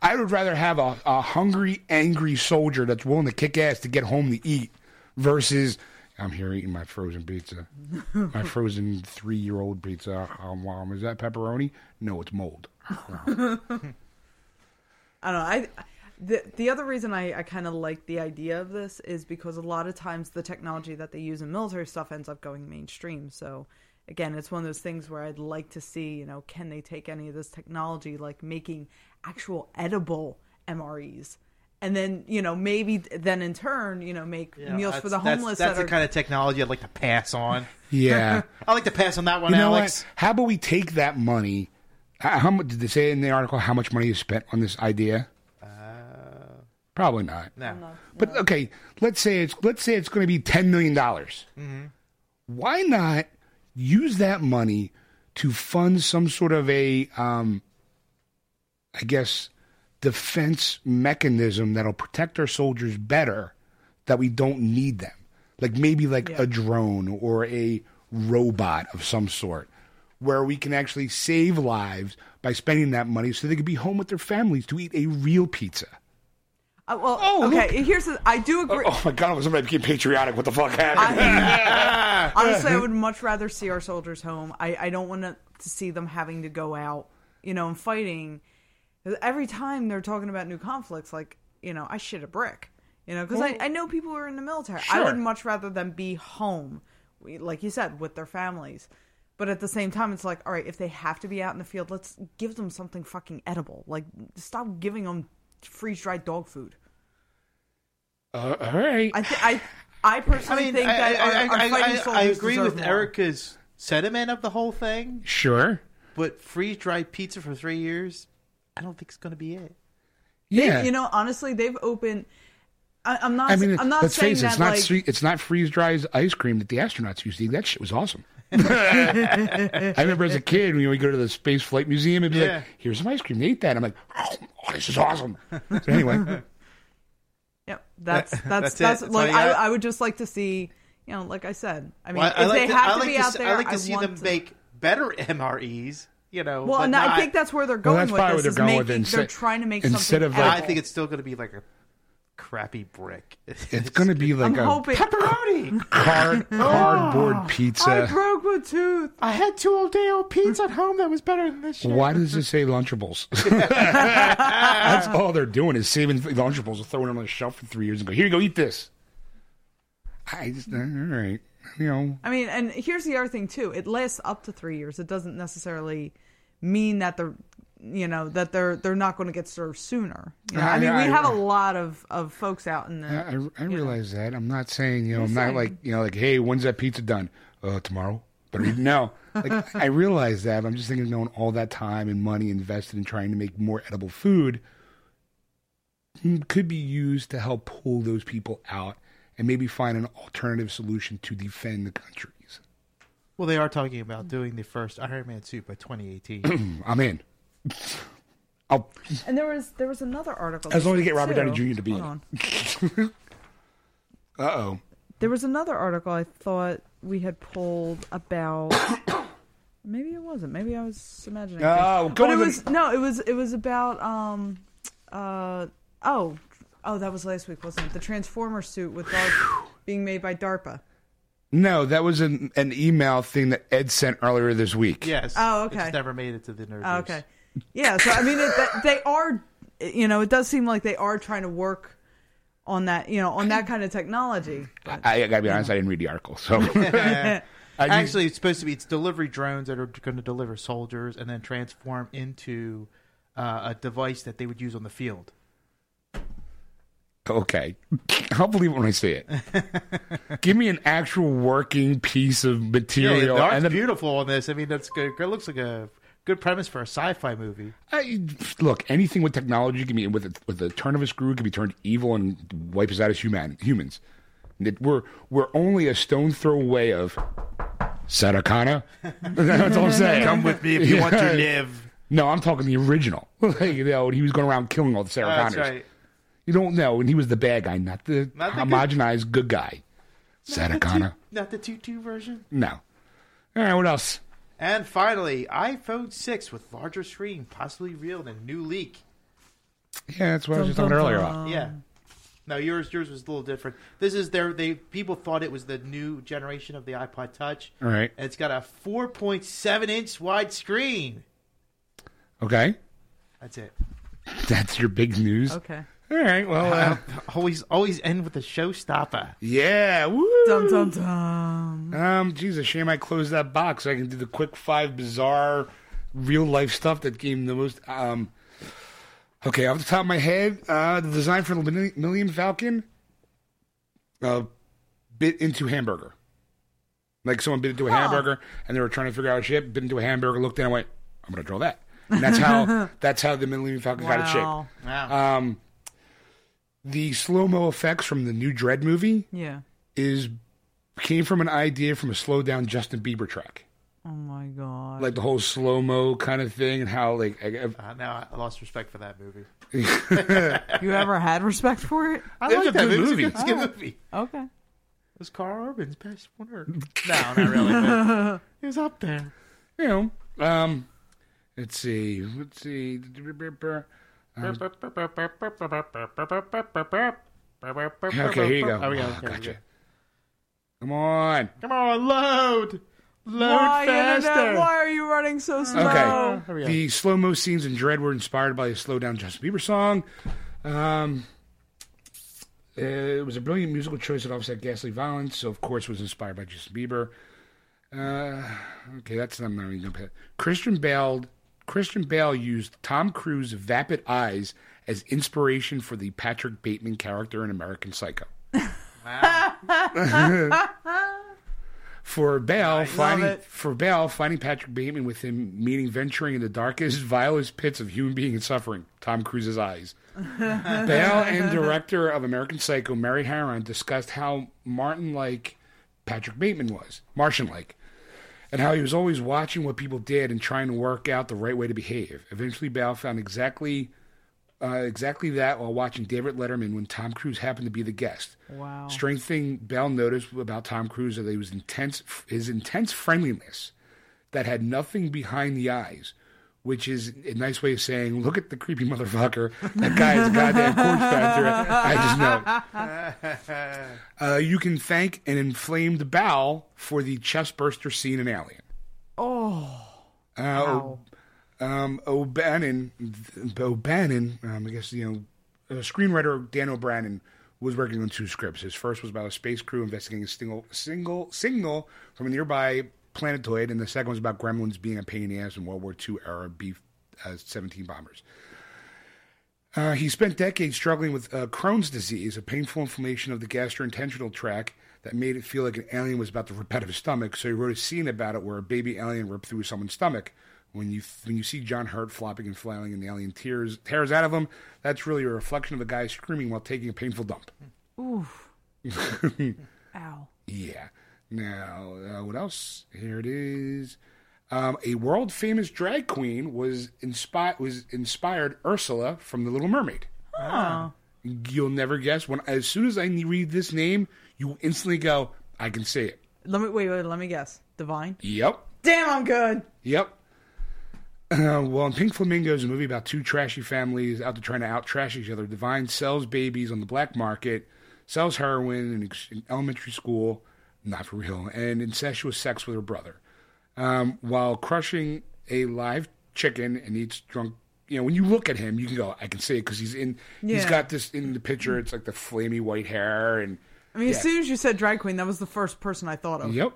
I would rather have a, a hungry, angry soldier that's willing to kick ass to get home to eat, versus I'm here eating my frozen pizza, my [LAUGHS] frozen three year old pizza. Um, um, is that pepperoni? No, it's mold. [LAUGHS] I don't know. I the the other reason I, I kind of like the idea of this is because a lot of times the technology that they use in military stuff ends up going mainstream. So again, it's one of those things where I'd like to see, you know, can they take any of this technology, like making actual edible MREs, and then you know maybe then in turn, you know, make Yeah, meals for the homeless. That's, that's that the are, kind of technology I'd like to pass on. Yeah. [LAUGHS] I like to pass on that one, You know Alex. what? How about we take that money? How, how much did they say in the article? How much money is spent on this idea? Uh, Probably not. No. But okay, let's say it's let's say it's going to be ten million dollars. Mm-hmm. Why not use that money to fund some sort of a, um, I guess, defense mechanism that'll protect our soldiers better? That we don't need them, like maybe like Yeah. a drone or a robot of some sort, where we can actually save lives by spending that money, so they could be home with their families to eat a real pizza. Uh, well, Oh, okay. Here's the, I do agree. Oh my god! Was somebody became patriotic. What the fuck happened? [LAUGHS] Honestly, I would much rather see our soldiers home. I, I don't want to see them having to go out, you know, and fighting. Every time they're talking about new conflicts, like, you know, I shit a brick. You know, because I, I know people who are in the military. I would much rather them be home, like you said, with their families. But at the same time, it's like, all right, if they have to be out in the field, let's give them something fucking edible. Like, stop giving them freeze dried dog food. Uh, all right. I, th- I, I I personally mean, think I, that I, our, our I, fighting I, soldiers I agree deserve with more. Erica's sentiment of the whole thing, sure. but freeze dried pizza for three years, I don't think it's going to be it. Yeah. you know, honestly, they've opened. I, I'm not. I mean, I'm not let's saying face it. that It's not. like. stre- it's not freeze dried ice cream that the astronauts used to eat. That shit was awesome. [LAUGHS] [LAUGHS] I remember as a kid when we go to the Space Flight Museum, it'd be Yeah. like, "Here's some ice cream." They eat that. I'm like, "Oh, oh, this is awesome." So anyway, [LAUGHS] Yep, [LAUGHS] that's that's That's that's. That's like I. I would just like to see. You know, like I said, I mean, Well, I if like they to, have I to like be to, out s- there, I like to I see them to- make better [LAUGHS] MREs. You know, Well, but and not- I think that's where they're going that's with this. they're going making, with it. they're trying to make instead something. of, like- I think it's still going to be like a crappy brick. it's going to be [LAUGHS] like I'm a hoping. pepperoni. card, oh, cardboard I pizza. Broke my tooth. I had two old day old pizza at home that was better than this shit. Why does it say Lunchables? [LAUGHS] That's all they're doing is saving Lunchables and throwing them on the shelf for three years and go, here you go, eat this. I just, all right. You know, I mean, and here's the other thing too. It lasts up to three years. It doesn't necessarily mean that the you know that they're they're not going to get served sooner. You know, I- I mean, I- we have a lot of of folks out in the. I, I, I realize that. I'm not saying you know. I'm You're not like you know, like hey, when's that pizza done? Uh, tomorrow. But I no, [LAUGHS] like I realize that. I'm just thinking, of knowing all that time and money invested in trying to make more edible food could be used to help pull those people out and maybe find an alternative solution to defend the countries. Well, they are talking about doing the first Iron Man suit by 2018. [CLEARS THROAT] I'm in. I'll, And there was there was another article. As long as you get Robert week, Downey. Jr. to be Hold in on. [LAUGHS] uh oh. There was another article I thought we had pulled about. [COUGHS] maybe it wasn't. Maybe I was imagining. Oh, things. go but it was no. It was it was about um uh oh oh that was last week wasn't it? The Transformer suit with Dark being made by DARPA. No, that was an, an email thing that Ed sent earlier this week. yes. Oh, okay. It's never made it to the nerd. Oh, okay. Yeah. So I mean, it, they are. You know, it does seem like they are trying to work on that. You know, on that kind of technology. But, I, I gotta be honest, I didn't read the article, so [LAUGHS] [LAUGHS] Actually, it's supposed to be it's delivery drones that are going to deliver soldiers and then transform into uh, a device that they would use on the field. okay, [LAUGHS] I'll believe it when I see it. Give me an actual working piece of Yeah, material, the art's and then beautiful on this. I mean, that's good. It looks like a good premise for a sci-fi movie. I, look, anything with technology can be with a, with a turn of a screw can be turned evil and wipe us out as human humans. It, we're we're only a stone throw away of Satakana. [LAUGHS] That's all I'm saying. Come with me if you want to [LAUGHS] live. No, I'm talking the original. [LAUGHS] like, you know, he was going around killing all the Sarah That's right. You don't know, and he was the bad guy, not the, Not the good- homogenized good, guy. Satakana. Not the two-two version. No. All right, what else? And finally, iPhone 6 with larger screen, possibly real in new leak. Yeah, that's what I was just talking earlier about. Yeah. No, yours yours was a little different. This is their they people thought it was the new generation of the iPod Touch. All right. And it's got a 4.7 inch wide screen. Okay. That's it. That's your big news. okay. All right. Well, uh, [LAUGHS] always always end with a showstopper. yeah. Woo. Dum dum dum. Um, geez, a shame I closed that box so I can do the quick five bizarre real life stuff that gave the most. Um, okay, off the top of my head, uh, the design for the Millenni- Millennium Falcon uh, bit into hamburger. Like someone bit into a hamburger and they were trying to figure out a shape, bit into a hamburger, looked down and went, I'm going to draw that. And that's how [LAUGHS] that's how the Millennium Falcon got its shape. Wow. Wow. Um, the slow mo effects from the new Dredd movie Yeah. is came from an idea from a slow down Justin Bieber track, Oh my god. like the whole slow mo kind of thing, and how like I, I- Uh, now I lost respect for that movie. [LAUGHS] you ever had respect for it? I It's like that good movie. movie. It's a good movie. Okay. It was Karl Urban's best work. [LAUGHS] no, not really. but [LAUGHS] It was up there. you know, um, let's see, let's see. Okay, here you go. Oh, we go. Oh, Okay, gotcha. go. Come on. Come on, load. Load Why, faster. Internet, why are you running so slow? Okay. Here we go. The slow mo scenes in Dredd were inspired by a slow down Justin Bieber song. Um, it was a brilliant musical choice that offset ghastly violence, so of course was inspired by Justin Bieber. Uh, okay, that's not even gonna pay. Christian Bale. Christian Bale used Tom Cruise's vapid eyes as inspiration for the Patrick Bateman character in American Psycho. For Bale, finding for Bale, finding Patrick Bateman with him meaning venturing in the darkest, vilest pits of human being and suffering. Tom Cruise's eyes. [LAUGHS] Bale and director of American Psycho, Mary Harron, discussed how Martin like Patrick Bateman was, Martian like, and how he was always watching what people did and trying to work out the right way to behave. Eventually, Bale found exactly uh, exactly that while watching David Letterman when Tom Cruise happened to be the guest. Wow. Strange thing Bell noticed about Tom Cruise that he was intense his intense friendliness that had nothing behind the eyes, which is a nice way of saying, look at the creepy motherfucker. That guy is a goddamn corpse factor. I just know. [LAUGHS] Uh, you can thank an inflamed bowel for the chest burster scene in Alien. Oh. Uh, Wow. um, O'Bannon, O'Bannon, um, I guess you know, uh, screenwriter Dan O'Bannon was working on two scripts. His first was about a space crew investigating a single, single signal from a nearby planetoid, and the second was about gremlins being a pain in the ass in World War II era B uh, 17 bombers. Uh, he spent decades struggling with uh, Crohn's disease, a painful inflammation of the gastrointestinal tract that made it feel like an alien was about to rip out of his stomach. So he wrote a scene about it where a baby alien ripped through someone's stomach. When you when you see John Hurt flopping and flailing and the alien tears tears out of him, that's really a reflection of the guy screaming while taking a painful dump. Oof. [LAUGHS] Ow. Yeah. Now, uh, what else? Here it is. Um, a world famous drag queen was inspired was inspired Ursula from The Little Mermaid. You'll never guess when. As soon as I read this name, you instantly go, "I can say it." Let me wait. Wait. Let me guess. Divine. Yep. Damn, I'm good. Yep. Uh, [CLEARS THROAT] well, in Pink Flamingos, is a movie about two trashy families out to trying to out trash each other, Divine sells babies on the black market, sells heroin in elementary school, not for real, and incestuous sex with her brother, um, while crushing a live chicken and eats drunk. You know, when you look at him, you can go, I can see it because he's in. He's got this in the picture. It's like the flamey white hair and. I mean, Yeah. as soon as you said drag queen, that was the first person I thought of. Yep.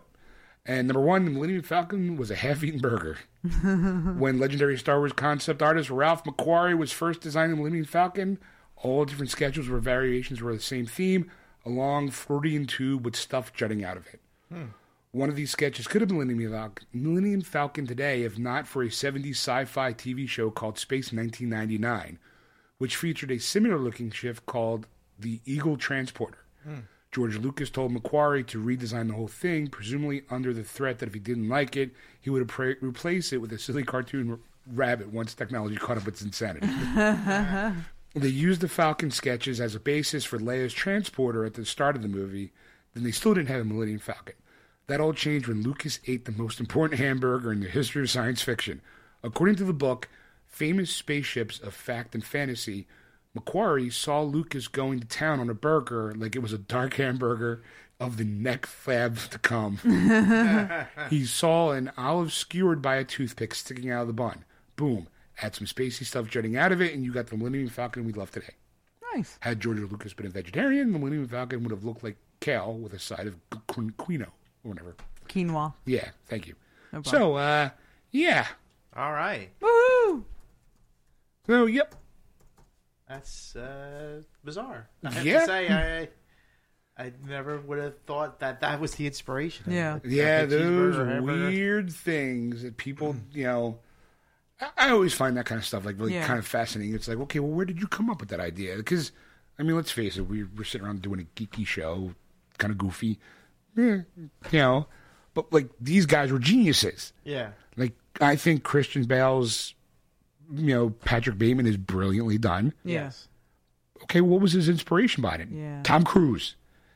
And number one, the Millennium Falcon was a half-eaten burger. [LAUGHS] when legendary Star Wars concept artist Ralph McQuarrie was first designing the Millennium Falcon, all different sketches were variations were the same theme, a long Freudian tube with stuff jutting out of it. Hmm. One of these sketches could have been Millennium Falcon, Millennium Falcon today if not for a 70s sci-fi TV show called Space 1999, which featured a similar-looking ship called the Eagle Transporter. Hmm. George Lucas told McQuarrie to redesign the whole thing, presumably under the threat that if he didn't like it, he would appra- replace it with a silly cartoon r- rabbit once technology caught up with its insanity. [LAUGHS] they used the Falcon sketches as a basis for Leia's transporter at the start of the movie, then they still didn't have a Millennium Falcon. That all changed when Lucas ate the most important hamburger in the history of science fiction. According to the book, Famous Spaceships of Fact and Fantasy, McQuarrie saw Lucas going to town on a burger like it was a dark hamburger of the neck fab to come. [LAUGHS] he saw an olive skewered by a toothpick sticking out of the bun. Boom. Add some spacey stuff jutting out of it, and you got the Millennium Falcon we love today. Nice. Had George Lucas been a vegetarian, the Millennium Falcon would have looked like kale with a side of quinoa or whatever. Quinoa. Yeah, thank you. No so, uh, yeah. All right. Woohoo! So, yep. That's uh, bizarre. I have Yeah. to say, I I never would have thought that that was the inspiration. Yeah. Yeah, Like a those weird things that people, you know. I, I always find that kind of stuff like really Yeah. kind of fascinating. It's like, okay, well, where did you come up with that idea? Because, I mean, let's face it, we we're sitting around doing a geeky show, kind of goofy, eh, you know. But like these guys were geniuses. Yeah. Like I think Christian Bale's, you know, Patrick Bateman is brilliantly done. Yes. Okay, what was his inspiration behind it? Yeah. Tom Cruise.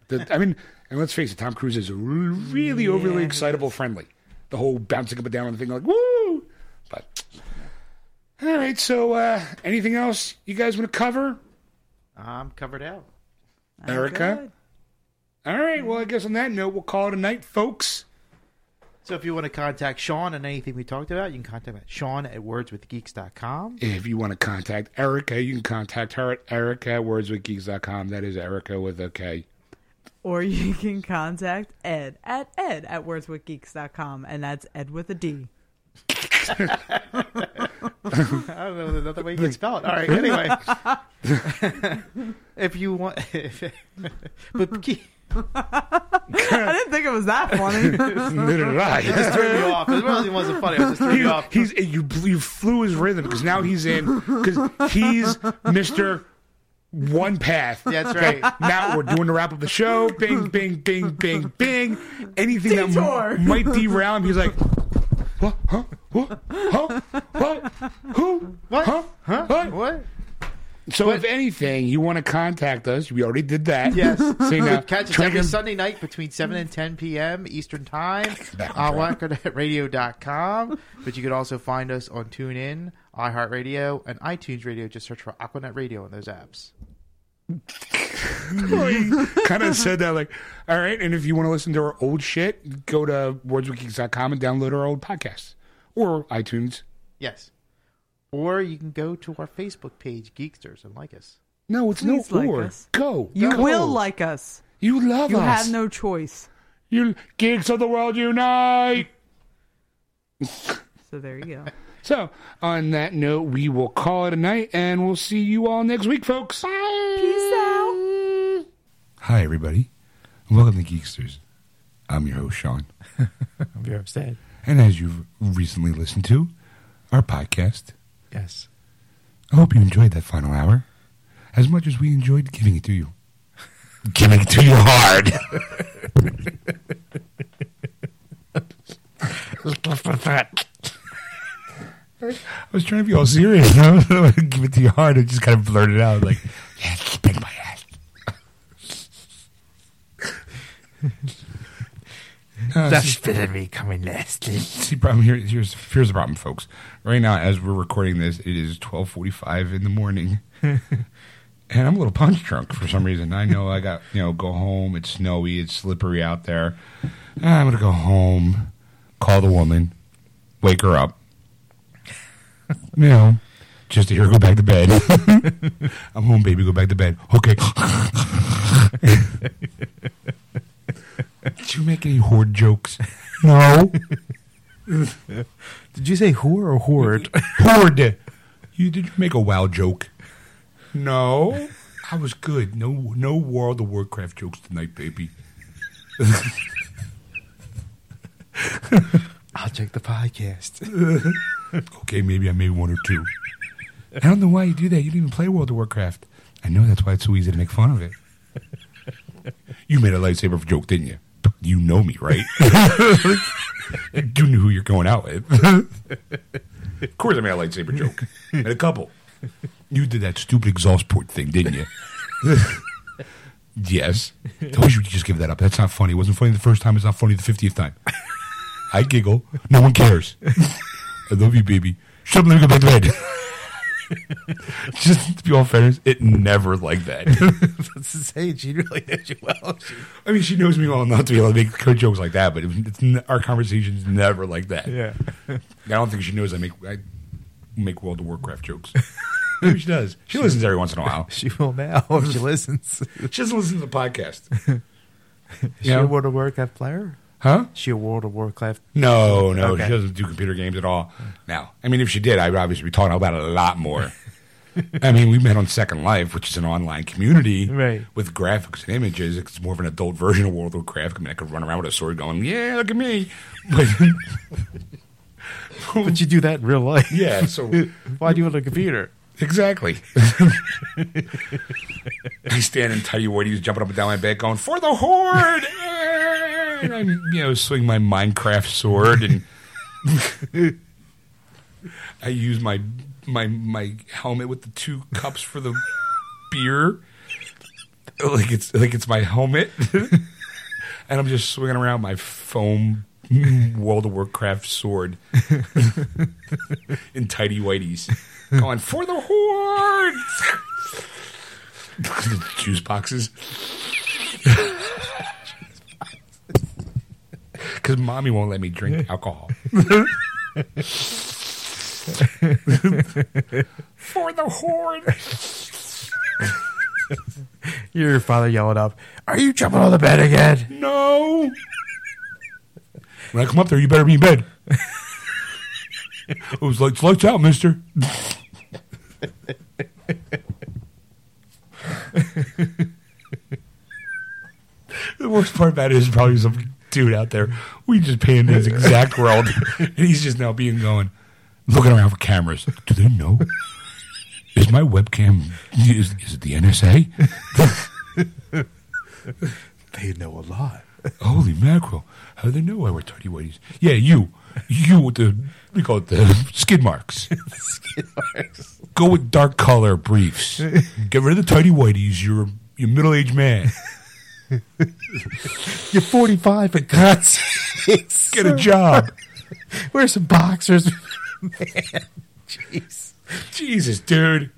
The, I mean, and let's face it, Tom Cruise is really overly Yeah, he excitable, friendly. The whole bouncing up and down on the thing, like woo. But all right, so uh, anything else you guys want to cover, I'm covered out. I'm Erica? good. All right, well, I guess on that note, we'll call it a night, folks. So if you want to contact Sean on anything we talked about, you can contact him at Sean at wordswithgeeks.com. If you want to contact Erica, you can contact her at Erica at wordswithgeeks.com. That is Erica with a K. Or you [LAUGHS] can contact Ed at ed at wordswithgeeks.com, and that's Ed with a D. [LAUGHS] [LAUGHS] I don't know another way you can spell it. All right. Anyway, [LAUGHS] if you want, [LAUGHS] but keep, I didn't think it was that funny. Neither did I. just threw me off. It really wasn't funny. It just threw me He- off. he's you you flew his rhythm because now he's in because he's Mister One Path. That's right. Now we're doing the wrap of the show. Bing, bing, bing, bing, bing. Anything that m- might derail him, he's like, what? Huh? What? Huh? What? Who? What? Huh? Huh? What? What? So if anything, you want to contact us, we already did that. Yes. [LAUGHS] You know, Catch us every get- Sunday night between 7 and 10 p.m. Eastern Time [LAUGHS] Back uh, on on AquanetRadio.com. But you can also find us on TuneIn, iHeartRadio, and iTunes Radio. Just search for Aquanet Radio in those apps. Kind of said that like, all right. And if you want to listen to our old shit, go to wordswithgeeks.com and download our old podcasts or iTunes. Yes. Or you can go to our Facebook page, Geeksters, and like us. No, it's Please no like or. us. Go. You Go. will like us. You love You us. have no choice. You geeks of the world unite. So there you go. [LAUGHS] So, on that note, we will call it a night, and we'll see you all next week, folks. Bye. Peace out. Hi, everybody. Welcome to Geeksters. I'm your host, Sean. [LAUGHS] I'm very upset. And as you've recently listened to, our podcast, Yes. I hope you enjoyed that final hour as much as we enjoyed giving it to you. [LAUGHS] giving it to you hard. [LAUGHS] I was trying to be all serious. [LAUGHS] I was going to give it to you hard. I just kind of blurted out like, [LAUGHS] "Yeah, spin my ass." [LAUGHS] Uh, That's better me coming lastly. See, problem here. Here's here's the problem, folks. Right now, as we're recording this, it is twelve forty five in the morning, and I'm a little punch drunk for some reason. I know I got you know go home. It's snowy. It's slippery out there. I'm gonna go home, call the woman, wake her up. You know, just to hear go back to bed. [LAUGHS] I'm home, baby. Go back to bed. Okay. Did you make any horde jokes? No. [LAUGHS] Did you say whore or horde? Horde. You did you make a wow joke? No. I was good. No no World of Warcraft jokes tonight, baby. [LAUGHS] I'll check the podcast. [LAUGHS] Okay, maybe I made one or two. I don't know why you do that. You didn't even play World of Warcraft. I know that's why it's so easy to make fun of it. You made a lightsaber joke, didn't you? You know me, right? [LAUGHS] you knew who you're going out with. of course, I made a lightsaber joke. And a couple. You did that stupid exhaust port thing, didn't you? [LAUGHS] yes. I wish you could just give that up. That's not funny. It wasn't funny the first time. It's not funny the fiftieth time. I giggle. No one cares. I love you, baby. Shut up, let me go back to bed. [LAUGHS] Just to be all fairness, it never like that. [LAUGHS] Let's say she really knows you well. She- I mean, she knows me well enough to be able to make good jokes like that, but it's n- our conversation's never like that. yeah. I don't think she knows I make I make World of Warcraft jokes. Maybe she does. She listens every once in a while. She will now if she listens. [LAUGHS] She doesn't listen to the podcast. Is she Yeah. a World of Warcraft player? Huh? Is she a World of Warcraft? No, no, Okay. she doesn't do computer games at all. Now, I mean, if she did, I would obviously be talking about it a lot more. [LAUGHS] I mean, we met on Second Life, which is an online community Right. with graphics and images. It's more of an adult version of World of Warcraft. I mean, I could run around with a sword going, yeah, look at me. [LAUGHS] But, But you do that in real life. yeah, so [LAUGHS] Why do you on a computer? exactly. I stand in tidy whities, jumping up and down my bed, going, for the horde! And I'm, you know, swing my Minecraft sword and [LAUGHS] I use my my my helmet with the two cups for the beer, like it's like it's my helmet, [LAUGHS] and I'm just swinging around my foam World of Warcraft sword [LAUGHS] in tidy whities, going for the horde. Juice boxes. Because mommy won't let me drink alcohol. [LAUGHS] For the horde. Your father yelling up, Are you jumping on the bed again? No. When I come up there, you better be in bed. [LAUGHS] it was like, lights out, mister. [LAUGHS] the worst part about it is probably some dude out there. We just in his exact world. [LAUGHS] and he's just now being going, looking around for cameras. Do they know? Is my webcam, is, is it the NSA? [LAUGHS] They know a lot. Holy mackerel. How do they know I wear tidy whities? Yeah, you. You with the, we call it the skid marks. [LAUGHS] Skid marks. Go with dark color briefs. Get rid of the tidy whities. You're, you're a middle aged man. [LAUGHS] You're 45, for God's sakes. Get a job. Wear some boxers. [LAUGHS] Man, jeez. Jesus, dude.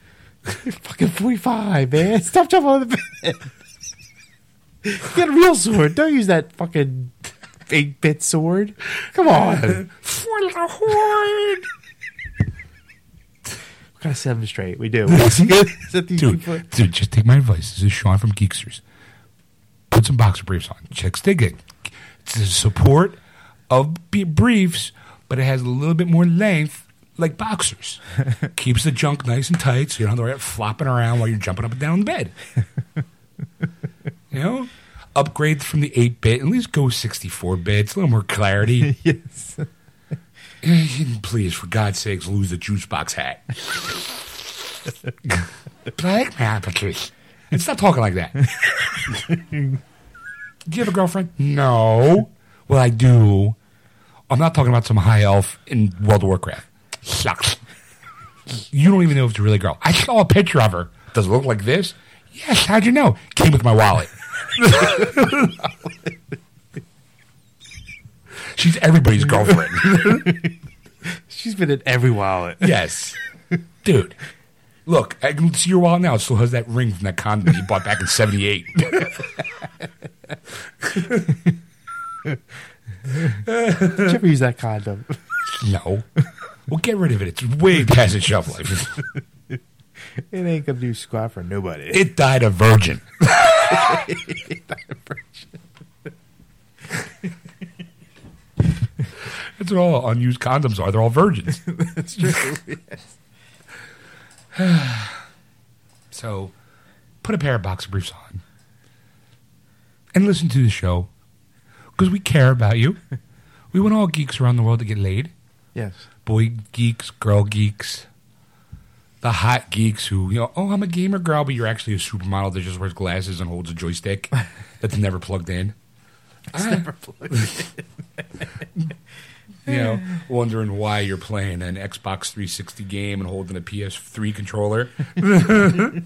You're fucking 45, man. Stop jumping on the bed. Get a real sword. Don't use that fucking 8 bit sword. Come on. For the horde. of set them straight? We do. Is that the Dude, dude, just take my advice. This is Sean from Geeksters. Put some boxer briefs on. Chicks dig it. It's the support of briefs, but it has a little bit more length, like boxers. [LAUGHS] Keeps the junk nice and tight so you don't have to worry about flopping around while you're jumping up and down the bed. [LAUGHS] you know? Upgrade from the 8 bit, at least go 64 bits, a little more clarity. [LAUGHS] yes. Please, for God's sakes, lose the juice box hat. Black man, Patrice. And stop talking like that. Do you have a girlfriend? No. Well, I do. I'm not talking about some high elf in World of Warcraft. Sucks. You don't even know if it's a really girl. I saw a picture of her. Does it look like this? Yes. How'd you know? Came with my wallet. [LAUGHS] She's everybody's girlfriend. [LAUGHS] She's been in every wallet. Yes. Dude. Look, I can see your wallet now. It still has that ring from that condom you bought back in 78. Did you ever use that condom? no. Well, get rid of it. It's way past its shelf life. It ain't gonna do squat for nobody. It died a virgin. [LAUGHS] It died a virgin. That's what all unused condoms are. They're all virgins. [LAUGHS] That's true. [SIGHS] So, put a pair of boxer briefs on and listen to the show because we care about you. We want all geeks around the world to get laid. yes. Boy geeks, girl geeks, the hot geeks who, you know, oh, I'm a gamer girl, but you're actually a supermodel that just wears glasses and holds a joystick [LAUGHS] that's never plugged in. Ah. Never plugged in. [LAUGHS] [LAUGHS] You know, [SIGHS] wondering why you're playing an Xbox 360 game and holding a PS3 controller. [LAUGHS] but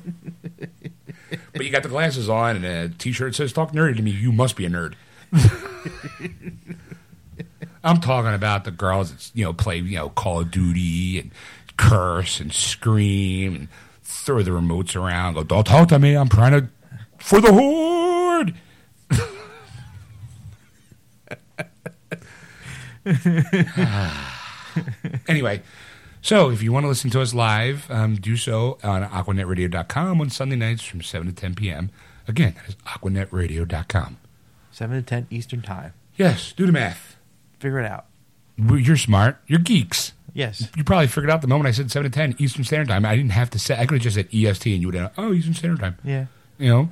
you got the glasses on and a t-shirt says "Talk nerdy to me." You must be a nerd. [LAUGHS] I'm talking about the girls that you know play you know Call of Duty and curse and scream and throw the remotes around. Go, don't talk to me. I'm trying to for the horde. [LAUGHS] anyway, so if you want to listen to us live, um, do so on aquanetradio.com on Sunday nights from 7 to 10 p.m. Again, that is aquanetradio.com. Seven to ten Eastern time. Yes, do the math. Figure it out. You're smart. You're geeks. Yes. You probably figured out the moment I said 7 to 10 Eastern Standard Time. I didn't have to say, I could have just said EST and you would have, oh, Eastern Standard Time. Yeah. You know?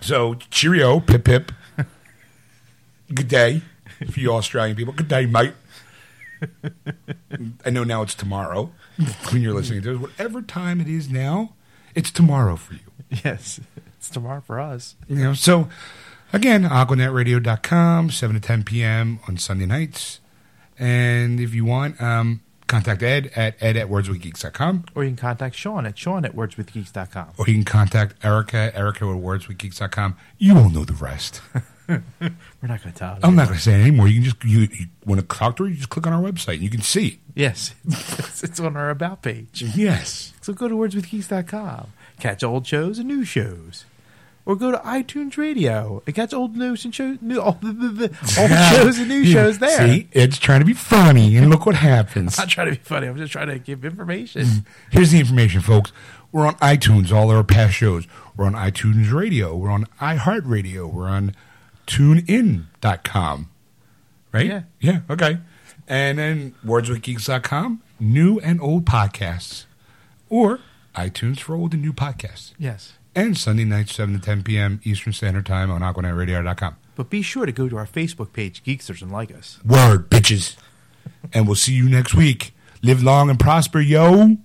so, cheerio, pip pip. [LAUGHS] Good day [LAUGHS] for you Australian people. Good day, mate. I know now it's tomorrow when you're listening to this. Whatever time it is now, it's tomorrow for you. Yes. It's tomorrow for us. You know, so again, aquanetradio.com, 7 to 10 p.m. on Sunday nights. And if you want, um, contact Ed at ed at wordswithgeeks.com. Or you can contact Sean at Sean at wordswithgeeks.com. Or you can contact Erica, Erica at wordswithgeeks.com. You will know the rest. [LAUGHS] [LAUGHS] We're not going to tell. I'm not going to say it anymore. You can just, you, you want to talk to her, you just click on our website and you can see Yes. it's, [LAUGHS] it's on our About page. Yes. So go to wordswithgeeks.com. Catch old shows and new shows. Or go to iTunes Radio and catch old news and shows, new, [LAUGHS] old, old shows and new Yeah. shows there. See, Ed's trying to be funny, and look what happens. I'm not trying to be funny. I'm just trying to give information. Mm. Here's the information, folks. We're on iTunes, all our past shows. We're on iTunes Radio. We're on iHeartRadio. We're on TuneIn.com. Right? Yeah. Yeah, okay. And then wordswithgeeks.com, new and old podcasts. Or iTunes for old and new podcasts. yes. And Sunday nights, 7 to 10 p.m. Eastern Standard Time on AquanetRadio.com. But be sure to go to our Facebook page, Geeksters, and like us. Word, bitches. and we'll see you next week. Live long and prosper, yo.